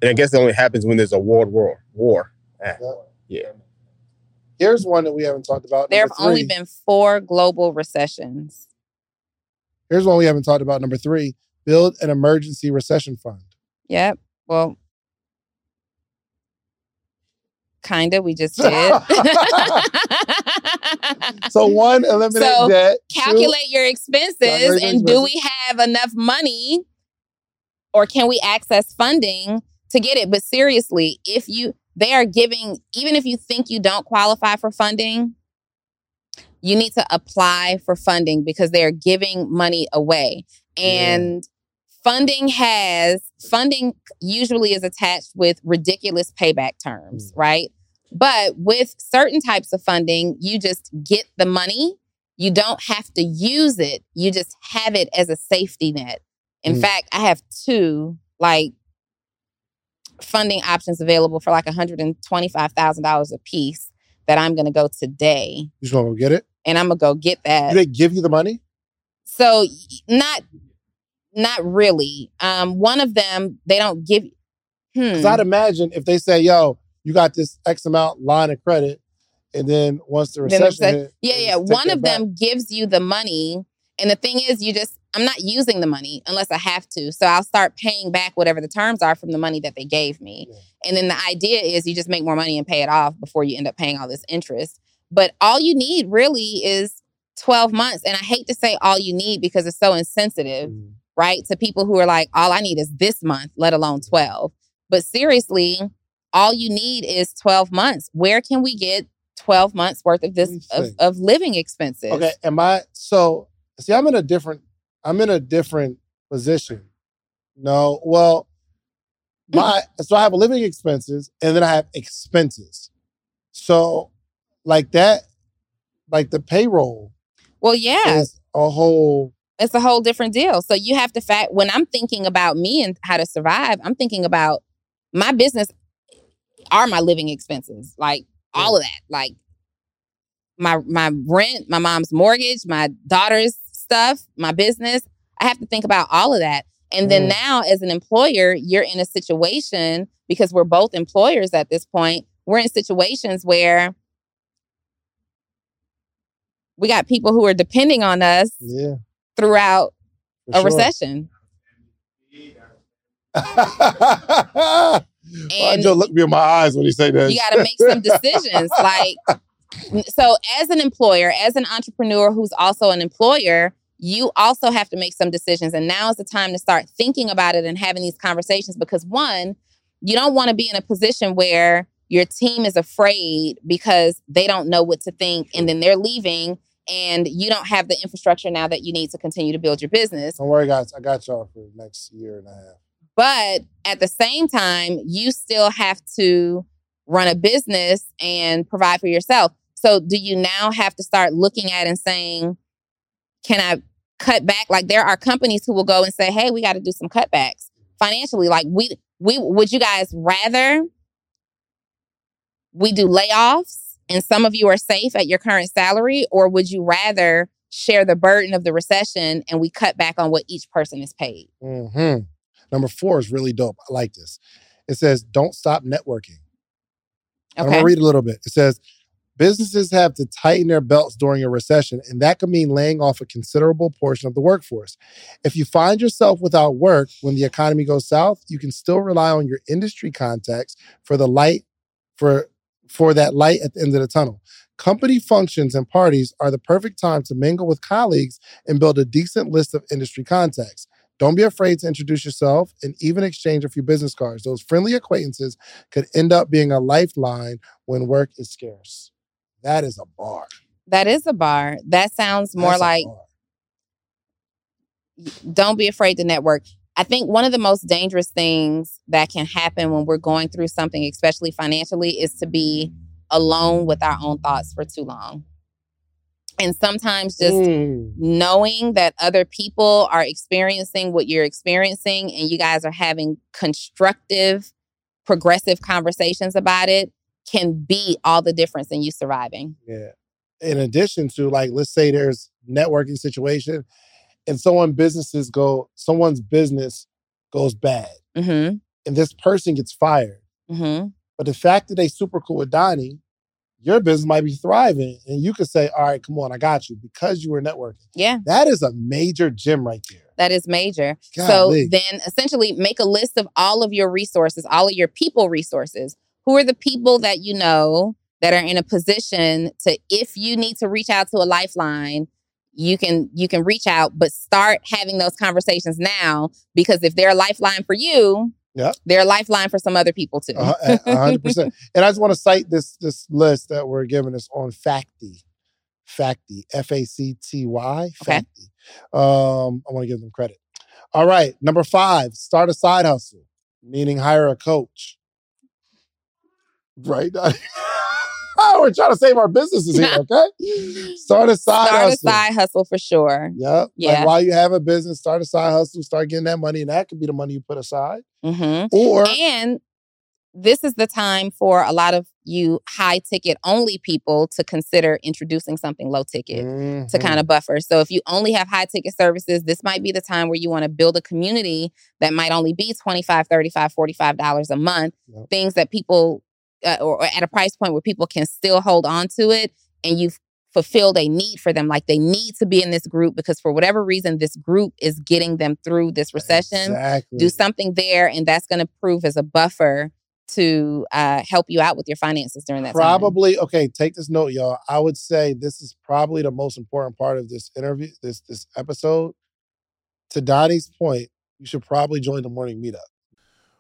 And I guess it only happens when there's a world war. War. Ah, yeah. here's one that we haven't talked about. There have Number only been four global recessions. Here's one we haven't talked about. Number three: build an emergency recession fund. Yep. Well, kinda. We just did. So one, eliminate So, debt. Two, calculate your expenses Calculate and do we have enough money or can we access funding to get it but seriously if you they are giving even if you think you don't qualify for funding you need to apply for funding because they are giving money away and funding has funding usually is attached with ridiculous payback terms mm. right but with certain types of funding you just get the money you don't have to use it you just have it as a safety net in Mm. fact i have two like funding options available for like $125000 a piece that i'm going to go today You just want to go get it? and i'm going to go get that Do they give you the money? so not not really. Um, one of them they don't give. Because Hmm. I'd imagine if they say, "Yo, you got this X amount line of credit," and then once the Then recession recession- hit, Yeah, yeah. One of back. them gives you the money. And the thing is, you just, I'm not using the money unless I have to. So I'll start paying back whatever the terms are from the money that they gave me. Yeah. And then the idea is you just make more money and pay it off before you end up paying all this interest. But all you need really is 12 months. And I hate to say all you need because it's so insensitive, Mm. right? To people who are like, all I need is this month, let alone 12. But seriously, all you need is 12 months. Where can we get 12 months worth of this of, of living expenses? Okay, am I so? See, I'm in a different. I'm in a different position. No, well, my so I have living expenses and then I have expenses. So, like that, like the payroll Well, yeah, is a whole. it's a whole different deal. So you have to fact when I'm thinking about me and how to survive, I'm thinking about my business are my living expenses. Like all of that. Like my my rent, my mom's mortgage, my daughter's stuff, my business. I have to think about all of that. And then Mm. now as an employer, you're in a situation because we're both employers at this point. We're in situations where we got people who are depending on us Yeah. throughout for a sure. recession. And Joe look me in my eyes when he say that? you got to make some decisions. Like, so as an employer, as an entrepreneur who's also an employer, you also have to make some decisions. And now is the time to start thinking about it and having these conversations because one, you don't want to be in a position where your team is afraid because they don't know what to think and then they're leaving and you don't have the infrastructure now that you need to continue to build your business. Don't worry, guys. I got y'all for the next year and a half. But at the same time, you still have to run a business and provide for yourself. So, do you now have to start looking at and saying, can I cut back? Like, there are companies who will go and say, hey, we got to do some cutbacks financially. Like, we, we, would you guys rather we do layoffs and some of you are safe at your current salary, or would you rather share the burden of the recession and we cut back on what each person is paid? hmm Number four is really dope. I like this. It says, "Don't stop networking." I'm gonna read a little bit. It says, "Businesses have to tighten their belts during a recession, and that could mean laying off a considerable portion of the workforce. If you find yourself without work when the economy goes south, you can still rely on your industry contacts for the light for for that light at the end of the tunnel." Company functions and parties are the perfect time to mingle with colleagues and build a decent list of industry contacts. Don't be afraid to introduce yourself and even exchange a few business cards. Those friendly acquaintances could end up being a lifeline when work is scarce. That is a bar. That is a bar. That sounds more That's like don't be afraid to network. I think one of the most dangerous things that can happen when we're going through something, especially financially, is to be alone with our own thoughts for too long. And sometimes just Mm. knowing that other people are experiencing what you're experiencing and you guys are having constructive, progressive conversations about it can be all the difference in you surviving. Yeah. In addition to like, let's say there's networking situation and someone businesses go, someone's business goes bad Mm and this person gets fired. hmm. Mm hmm. But the fact that they super cool with Donnie, your business might be thriving. And you could say, all right, come on, I got you because you were networking. Yeah. That is a major gem right there. That is major. Golly. So then essentially make a list of all of your resources, all of your people resources. Who are the people that you know that are in a position to if you need to reach out to a lifeline, you can you can reach out, but start having those conversations now because if they're a lifeline for you, Yeah. they're a lifeline for some other people too. A hundred percent. And I just want to cite this this list that we're giving us on Facty. Facty. F A C T Y. Okay. Um, I want to give them credit. All right. Number five, start a side hustle, meaning hire a coach. Right. we're trying to save our businesses here, okay? Start a side Start a hustle. side hustle for sure. Yep. Yeah. Like while you have a business, start a side hustle, start getting that money, and that could be the money you put aside. hmm Or And this is the time for a lot of you high ticket only people to consider introducing something low ticket to Mhm. kind of buffer. So if you only have high ticket services, this might be the time where you want to build a community that might only be 25, 35, 45 dollars a month, Yep. things that people uh, or, or at a price point where people can still hold on to it and you've fulfilled a need for them like they need to be in this group because for whatever reason this group is getting them through this recession Exactly. do something there and that's going to prove as a buffer to uh, help you out with your finances during that time. probably okay take this note y'all i would say this is probably the most important part of this interview this this episode to donnie's point you should probably join the morning meetup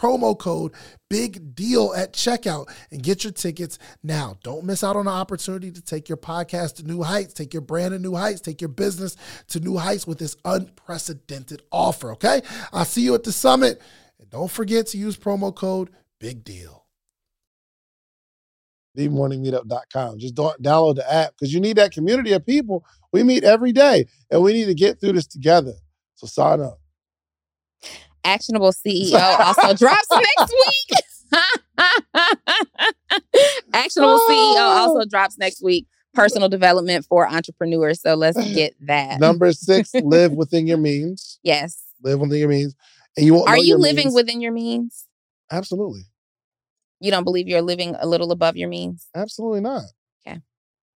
promo code big deal at checkout and get your tickets now. Don't miss out on the opportunity to take your podcast to new heights, take your brand to new heights, take your business to new heights with this unprecedented offer, okay? I'll see you at the summit. And don't forget to use promo code big deal. themorningmeetup.com. Just download the app because you need that community of people. We meet every day and we need to get through this together. So sign up. Actionable CEO also drops next week. Actionable CEO oh. also drops next week. Personal development for entrepreneurs. So let's get that. Number six, live within your means. Yes. Live within your means. And you Are you living means. within your means? Absolutely. You don't believe you're living a little above your means? Absolutely not.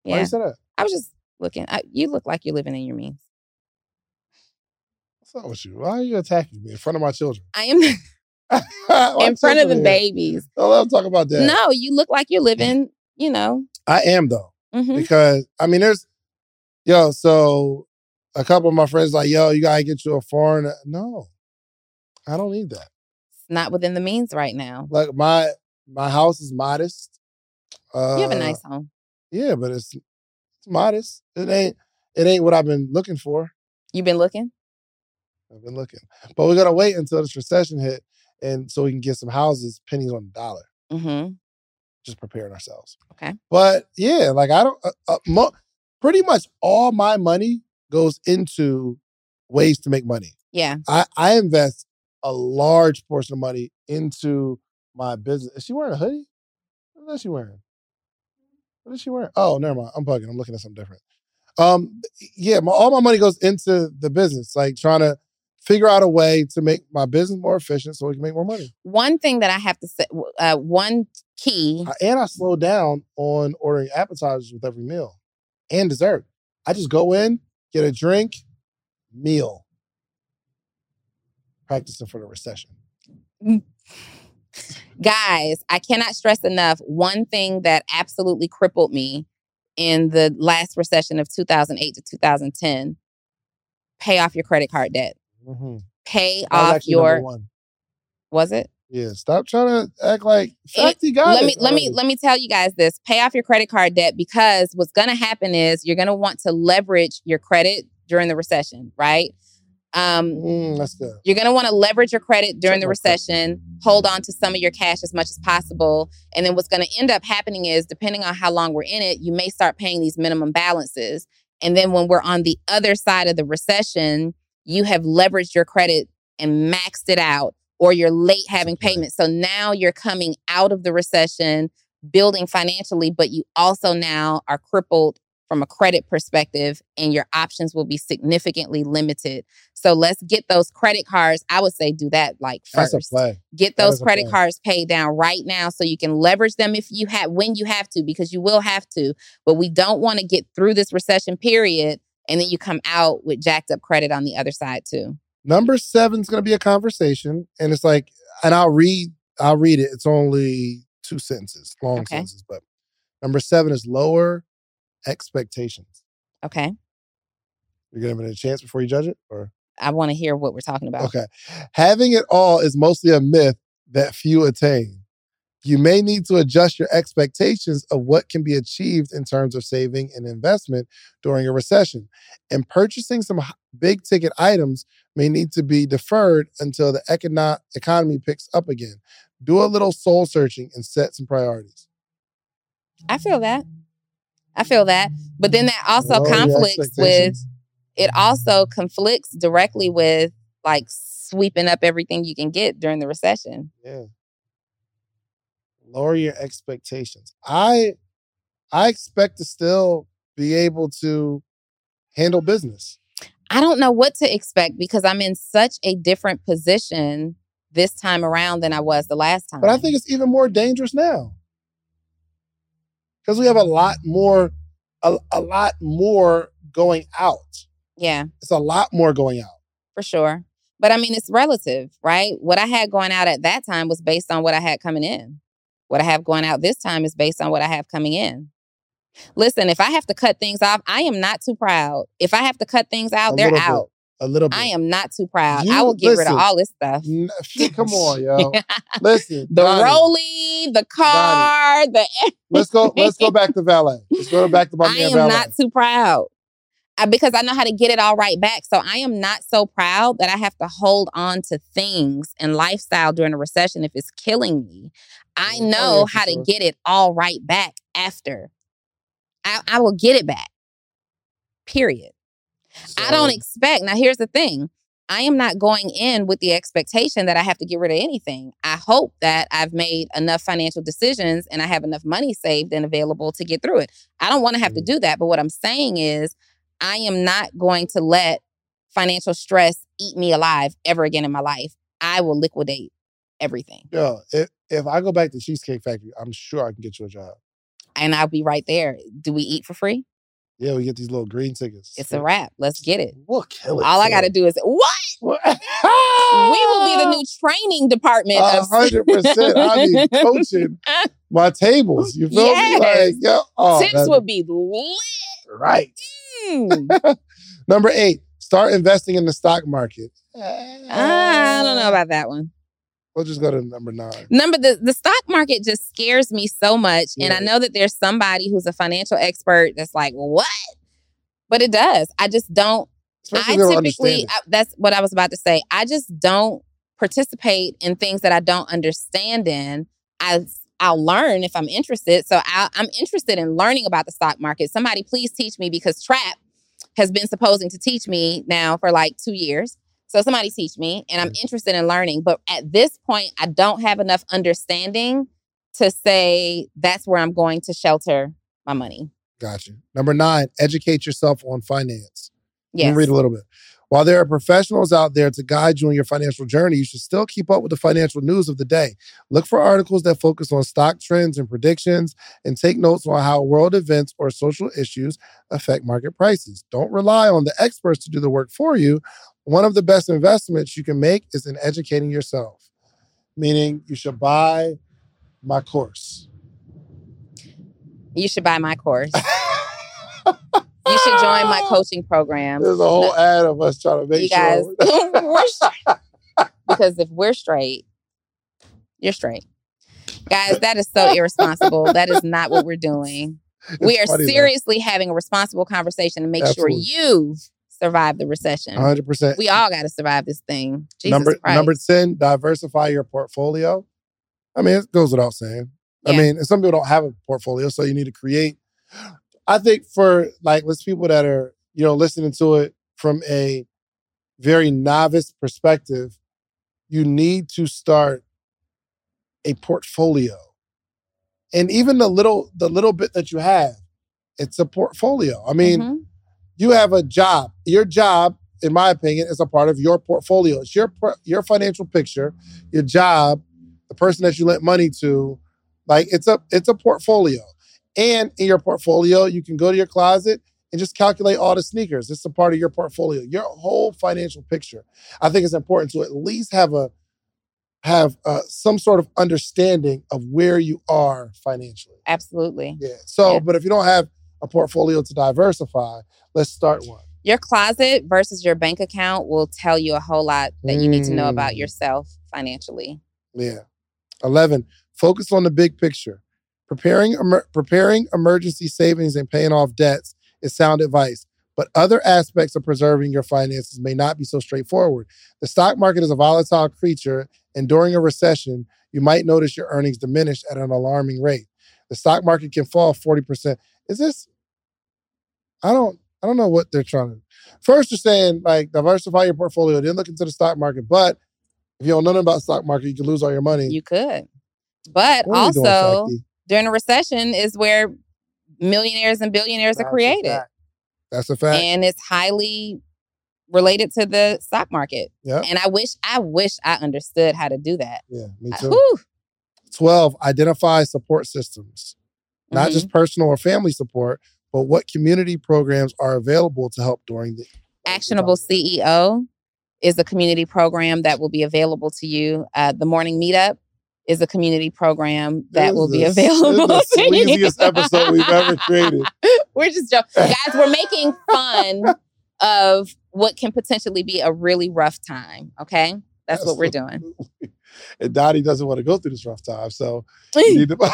Why Yeah. you say that? I was just looking. I, you look like you're living in your means. What's up with you? Why are you attacking me in front of my children? I am in front of the babies. Don't let them talk about that. No, you look like you're living, you know, I am though. Mhm. because I mean, there's yo. So a couple of my friends like, yo, you gotta get you a foreign. No, I don't need that. It's not within the means right now. Like my my house is modest. Uh, You have a nice home. yeah, but it's it's modest. It ain't it ain't what I've been looking for. You've been looking? I've been looking, but we gotta wait until this recession hit, and so we can get some houses pennies on the dollar. Mm-hmm. Just preparing ourselves. Okay. But yeah, like I don't. Uh, uh, mo- pretty much all my money goes into ways to make money. Yeah. I, I invest a large portion of money into my business. Is she wearing a hoodie? What is she wearing? What is she wearing? Oh, never mind. I'm bugging. I'm looking at something different. Um, yeah, my, all my money goes into the business, like trying to figure out a way to make my business more efficient so we can make more money. One thing that I have to say, uh, one key. And I slow down on ordering appetizers with every meal and dessert. I just go in, get a drink, meal. Practicing for the recession. Guys, I cannot stress enough one thing that absolutely crippled me in the last recession of 2008 to 2010 pay off your credit card debt. Mm-hmm. Pay off your one. was it? Yeah, stop trying to act like It- fact you got let it me let me let me tell you guys this pay off your credit card debt because what's going to happen is you're going to want to leverage your credit during the recession right um Mm, that's good. you're going to want to leverage your credit during Check the my credit. recession hold on to some of your cash as much as possible and then what's going to end up happening is depending on how long we're in it you may start paying these minimum balances and then when we're on the other side of the recession you have leveraged your credit and maxed it out or you're late having payments. So now you're coming out of the recession building financially but you also now are crippled from a credit perspective and your options will be significantly limited. So let's get those credit cards i would say do that like first. get those credit cards paid down right now so you can leverage them if you have when you have to because you will have to. But we don't want to get through this recession period and then you come out with jacked up credit on the other side too Number seven's gonna be a conversation, and it's like, and I'll read, I'll read it. It's only two sentences, long Okay. sentences, but number seven is lower expectations. okay You're giving it a chance before you judge it, or i want to hear what we're talking about okay. Having it all is mostly a myth that few attain. You may need to adjust your expectations of what can be achieved in terms of saving and investment during a recession. And purchasing some big ticket items may need to be deferred until the econo- economy picks up again. Do a little soul searching and set some priorities. i feel that i feel that but then that also conflicts with it also conflicts directly with like sweeping up everything you can get during the recession Yeah. Lower your expectations. I I expect to still be able to handle business. I don't know what to expect because I'm in such a different position this time around than I was the last time. But I think it's even more dangerous now. Because we have a lot more a, a lot more going out. yeah, It's a lot more going out. for sure. But I mean, it's relative, right? What I had going out at that time was based on what I had coming in. What I have going out this time is based on what I have coming in. Listen, if I have to cut things off, I am not too proud. If I have to cut things out, A they're little bit. out. A little bit. I am not too proud. You- I will get rid of all this stuff. N- Come on, yo. Listen. the Donnie, rolly, the car, the Let's go. Let's go back to valet. Let's go back to my I man am valet. not too proud. Because I know how to get it all right back. So I am not so proud that I have to hold on to things and lifestyle during a recession if it's killing me. I Yeah, oh, know how to get it all right back after. I, I will get it back. Period. I don't expect. Now, here's the thing I am not going in with the expectation that I have to get rid of anything. I hope that I've made enough financial decisions and I have enough money saved and available to get through it. I don't want to have to Mhm. do that. But what I'm saying is, I am not going to let financial stress eat me alive ever again in my life. I will liquidate everything Yeah. if, if I go back to Cheesecake Factory, I'm sure I can get you a job. and I'll be right there. Do we eat for free? Yeah, we get these little green tickets. It's a wrap. Let's get it. We'll kill it. All I got to do is what? What? We will be the new training department A hundred percent. I'll be coaching my tables. You feel Yes. me? Like, yeah. Oh, Tips would be lit. right. Mm. Number eight, start investing in the stock market. I don't know about that one. We'll just go to number nine. Number the the stock market just scares me so much, and I know that there's somebody who's a financial expert that's like, "What?" But it does. I just don't. Especially I don't typically. I, that's what I was about to say. I just don't participate in things that I don't understand in. I I'll learn if I'm interested. So I, I'm interested in learning about the stock market. Somebody please teach me because Trap has been supposing to teach me now for like two years. So somebody teach me, and I'm mm-hmm. interested in learning. But at this point, I don't have enough understanding to say that's where I'm going to shelter my money. Gotcha. Number nine, educate yourself on finance. Yes. read a little bit. While there are professionals out there to guide you on your financial journey, you should still keep up with the financial news of the day. Look for articles that focus on stock trends and predictions and take notes on how world events or social issues affect market prices. Don't rely on the experts to do the work for you. One of the best investments you can make is in educating yourself, meaning you should buy my course. You should buy my course. You should join my coaching program. There's a whole ad of us trying to make You guys, sure. we're straight. because if we're straight, you're straight. Guys, that is so irresponsible. That is not what we're doing. we are It's funny, though. seriously having a responsible conversation to make Absolutely. sure you survive the recession. 100%. We all got to survive this thing. Jesus number Christ. number 10 diversify your portfolio i mean it goes without saying i mean some people don't have a portfolio so you need to create i think for like let's people that are you know listening to it from a very novice perspective you need to start a portfolio and even the little the little bit that you have it's a portfolio i mean Mhm. you have a job. Your job, in my opinion, is a part of your portfolio. It's your your financial picture, your job, the person that you lent money to. Like it's a it's a portfolio. And in your portfolio, you can go to your closet and just calculate all the sneakers. It's a part of your portfolio, your whole financial picture. I think it's important to at least have a have uh, some sort of understanding of where you are financially. Absolutely. Yeah. So, Yeah. but if you don't have a portfolio to diversify, let's start one. Your closet versus your bank account will tell you a whole lot that you need to know about Mm. yourself financially. Yeah. 11. Focus on the big picture. Preparing emer- preparing emergency savings and paying off debts is sound advice, but other aspects of preserving your finances may not be so straightforward. The stock market is a volatile creature, and during a recession, you might notice your earnings diminish at an alarming rate. The stock market can fall 40%. Is this I don't I don't know what they're trying to. First, you're saying like diversify your portfolio, then look into the stock market. But if you don't know nothing about stock market, you can lose all your money. You could. But also? During a recession is where millionaires and billionaires That's are created. fact. That's a fact. And it's highly related to the stock market. yeah, And I wish I wish I understood how to do that. yeah, me too. whew. 12. Identify support systems, not Mhm. just personal or family support, but what community programs are available to help during the Actionable CEO is a community program that will be available to you. Uh, the morning meetup is a community program that This will be available. This is the sleaziest episode we've ever created. we're just joking. Guys, we're making fun of what can potentially be a really rough time. Okay. That's what we're doing. And Dottie doesn't want to go through this rough time, so you need to.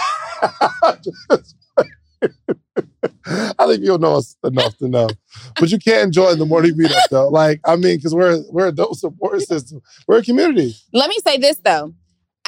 I think you'll know us enough to know, but you can't join the morning meetup though. Like, I mean, because we're we're a dope support system. We're a community. Let me say this though.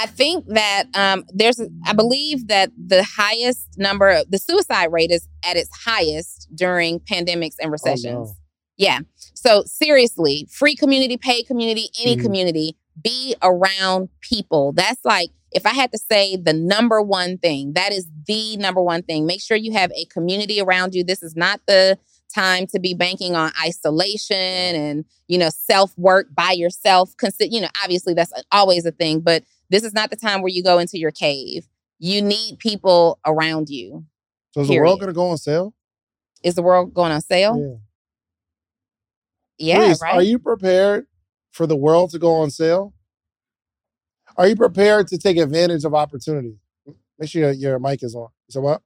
I think that um, there's, I believe that the highest number, the suicide rate is at its highest during pandemics and recessions. no. Yeah. So seriously, free community, paid community, any Mhm. community, be around people. That's like, if I had to say the number one thing, that is the number one thing. Make sure you have a community around you. This is not the time to be banking on isolation and, you know, self work by yourself. Consider, you know, obviously that's always a thing, but this is not the time where you go into your cave. You need people around you. So is the world going to go on sale? Is the world going on sale? Yeah, Reese, right. Are you prepared for the world to go on sale? Are you prepared to take advantage of opportunity? Make sure your, your mic is on. So what?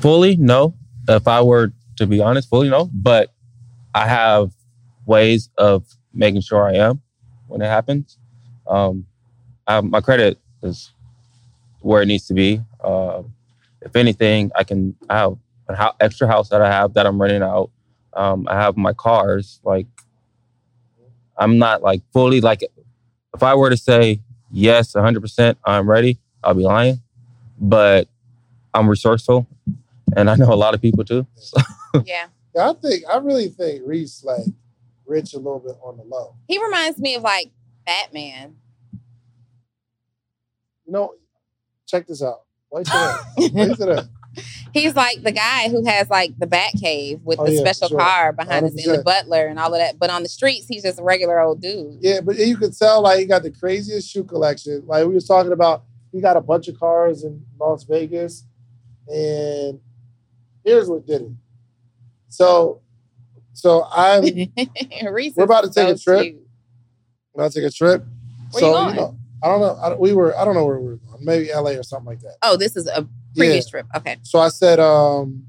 Fully, no. If I were to be honest, fully no. But I have ways of making sure I am when it happens. Um, I my credit is where it needs to be. Uh, if anything, I can I have an hou- extra house that I have that I'm renting out. Um, I have my cars. Like, I'm not like fully like. If I were to say yes, 100, percent I'm ready, I'll be lying. But I'm resourceful, and I know a lot of people too. So, Yeah. Yeah, I think I really think Reese like rich a little bit on the low. He reminds me of like Batman. You know, check this out. Wait till that. He's like the guy who has like the Bat Cave with Oh, the yeah, special sure. car behind us and the 100%. butler and all of that. But on the streets, he's just a regular old dude. Yeah, but you could tell like he got the craziest shoe collection. Like we was talking about, he got a bunch of cars in Las Vegas, and here's what did it. So, so I'm We're about to take so a trip. cute. About to take a trip. Where so you going? know, I don't know. I, we were. I don't know where we were going. Maybe L.A. or something like that. Oh, this is a previous trip. Okay. So I said, um,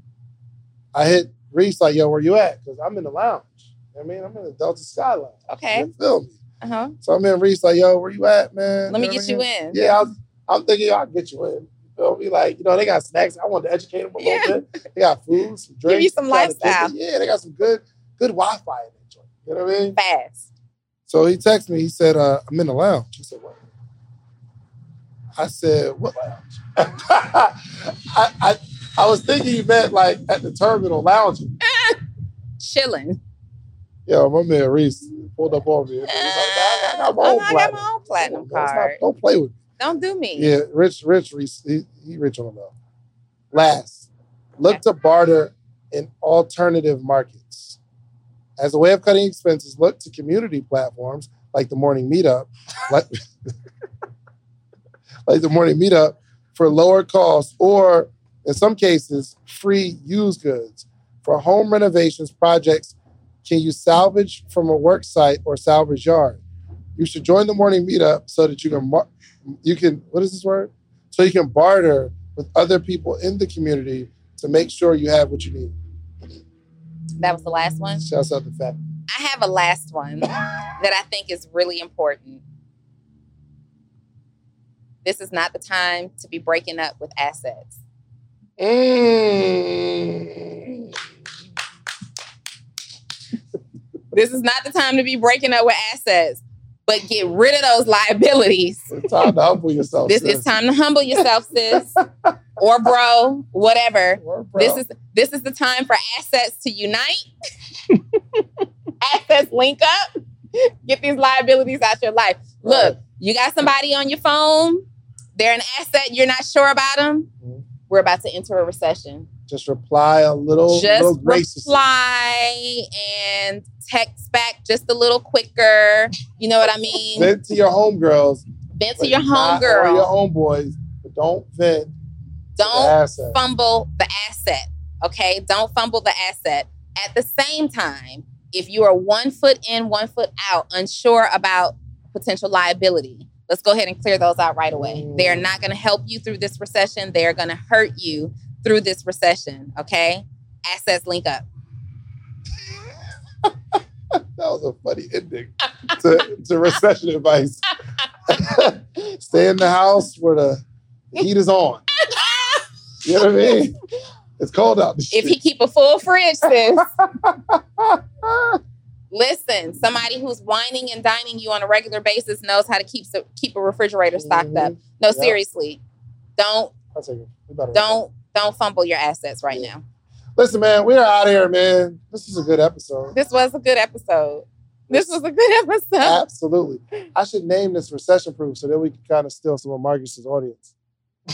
I hit Reese like, "Yo, where you at?" Because I'm in the lounge. I mean, I'm in the Delta Sky Lounge. Okay. You feel me? Uh huh. So I'm in Reese like, "Yo, where you at, man?" Let me know get you I in. Yeah, I was, I'm thinking I'll get you in. You feel me? Like, you know, they got snacks. I wanted to educate them a Yeah. little bit. They got food, some Give you drinks. some trying to kick it. lifestyle. Yeah, they got some good, good Wi-Fi in that joint. You know what I mean? Fast. So he texted me. He said, uh, "I'm in the lounge." I said, "What?" I said, "What lounge?" I, I I was thinking you meant like at the terminal lounging. Chilling. Yo, my man Reese pulled up on me. Like, "Nah, I got my own I got platinum. my own platinum Don't- don't. Don't play with me. Don't do me. Yeah, rich, rich Reese. He, he rich on the low. Last, look to barter in alternative markets. As a way of cutting expenses, look to community platforms like the morning meetup, like, like the morning meetup for lower costs, or in some cases, free used goods. For home renovations projects, can you salvage from a work site or salvage yard? You should join the morning meetup so that you can you can what is this word? So you can barter with other people in the community to make sure you have what you need. That was the last one. Shouts out to Fat. I have a last one that I think is really important. This is not the time to be breaking up with assets. Mm. This is not the time to be breaking up with assets, but get rid of those liabilities. It's time to humble yourself. This sis. is time to humble yourself, sis, or bro, whatever. Or bro. This is this is the time for assets to unite. assets link up. Get these liabilities out your life. Look, you got somebody on your phone. They're an asset. You're not sure about them. Mhm. We're about to enter a recession. just reply a little, little just graciously. reply and text back just a little quicker. You know what I mean? Vent to your homegirls. Vent to your Or your homeboys, but don't vent the Don't asset. fumble the asset. Okay. Don't fumble the asset. At the same time, if you are one foot in, one foot out, unsure about potential liability, let's go ahead and clear those out right away. They are mm. not going to help you through this recession. They are going to hurt you through this recession. Okay. Assets link up. That was a funny ending to, to recession advice. Stay in the house where the heat is on. You know what I mean? It's cold out. If he keep a full fridge, sis. Listen, somebody who's wining and dining you on a regular basis knows how to keep so, keep a refrigerator stocked up. Mm-hmm. No, Yep. seriously, don't I'll take it. We better- don't don't fumble your assets right Yeah. now. Listen, man, we are out of here, man. This is a good episode. This was a good episode. This was a good episode. Absolutely. I should name this recession proof so that we can kind of steal some of Marcus's audience.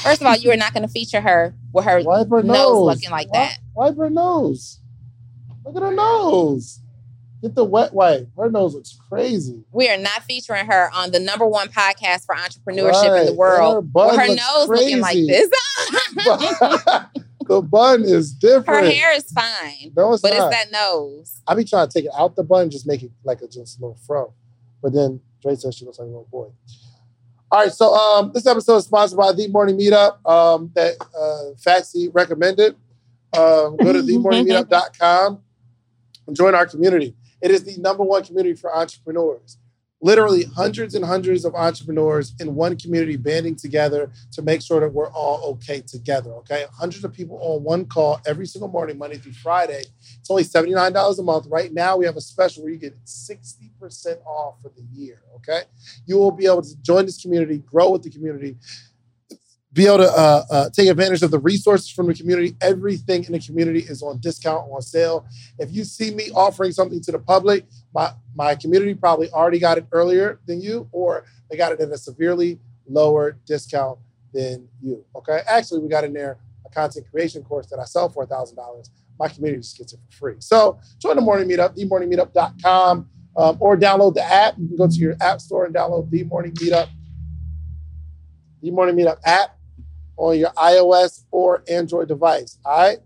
First of all, you are not going to feature her with her Wipe her nose nose. looking like Wi- that. Wipe her nose. Look at her nose. Get the wet wipe. Her nose looks crazy. We are not featuring her on the number one podcast for entrepreneurship in the her world. bun With her nose looking like this. the bun is different. her hair is fine, no, it's but not. it's that nose. I be trying to take it out the bun, just make it like a just a little fro. But then Dre says she looks like a little boy. All right, so um, this episode is sponsored by The Morning Meetup um, that uh, Fatsy recommended. Um, go to themorningmeetup.com and join our community. It is the number one community for entrepreneurs. Literally hundreds and hundreds of entrepreneurs in one community banding together to make sure that we're all okay together. Okay. Hundreds of people on one call every single morning, Monday through Friday. It's only $79 a month. Right now, we have a special where you get 60% off for the year. Okay. You will be able to join this community, grow with the community, be able to uh, uh, take advantage of the resources from the community. Everything in the community is on discount, on sale. If you see me offering something to the public, my, my community probably already got it earlier than you, or they got it at a severely lower discount than you. Okay. Actually, we got in there a content creation course that I sell for $1,000. My community just gets it for free. So join the morning meetup, themorningmeetup.com, um, or download the app. You can go to your app store and download the morning meetup, the morning meetup app on your iOS or Android device. All right.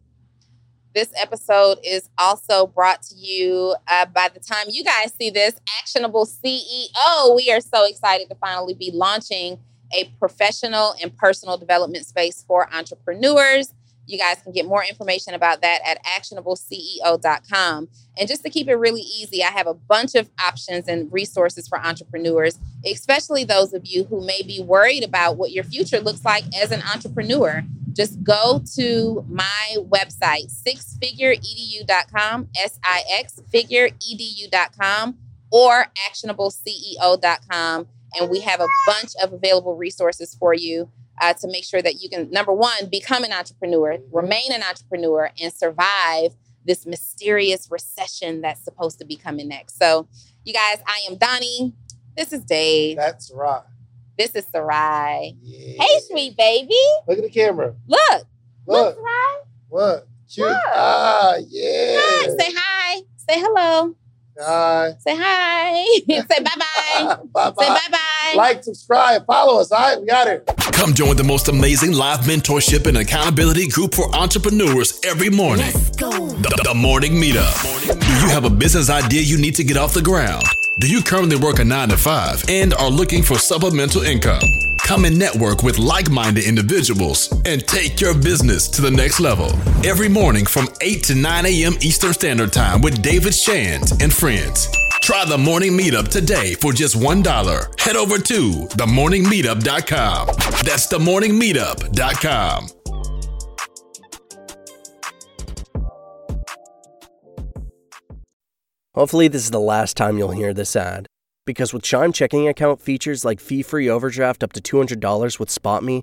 This episode is also brought to you uh, by the time you guys see this, Actionable CEO. We are so excited to finally be launching a professional and personal development space for entrepreneurs. You guys can get more information about that at actionableceo.com. And just to keep it really easy, I have a bunch of options and resources for entrepreneurs, especially those of you who may be worried about what your future looks like as an entrepreneur. Just go to my website, sixfigureedu.com, S I X figureedu.com, or actionableceo.com. And we have a bunch of available resources for you uh, to make sure that you can, number one, become an entrepreneur, remain an entrepreneur, and survive this mysterious recession that's supposed to be coming next. So, you guys, I am Donnie. This is Dave. That's right. This is Sarai. Yeah. Hey, sweet baby. Look at the camera. Look. Look, Look. Sarai. What? Cute. Look. Ah, yeah. Hi. Say hi. Say hello. Hi. Say hi. Say bye bye. Say bye bye. Like, subscribe, follow us. All right, we got it. Come join the most amazing live mentorship and accountability group for entrepreneurs every morning. The, the Morning Meetup. Do you have a business idea you need to get off the ground? Do you currently work a 9 to 5 and are looking for supplemental income? Come and network with like minded individuals and take your business to the next level. Every morning from 8 to 9 a.m. Eastern Standard Time with David Shands and friends. Try the morning meetup today for just $1. Head over to themorningmeetup.com. That's themorningmeetup.com. Hopefully, this is the last time you'll hear this ad. Because with Chime checking account features like fee free overdraft up to $200 with SpotMe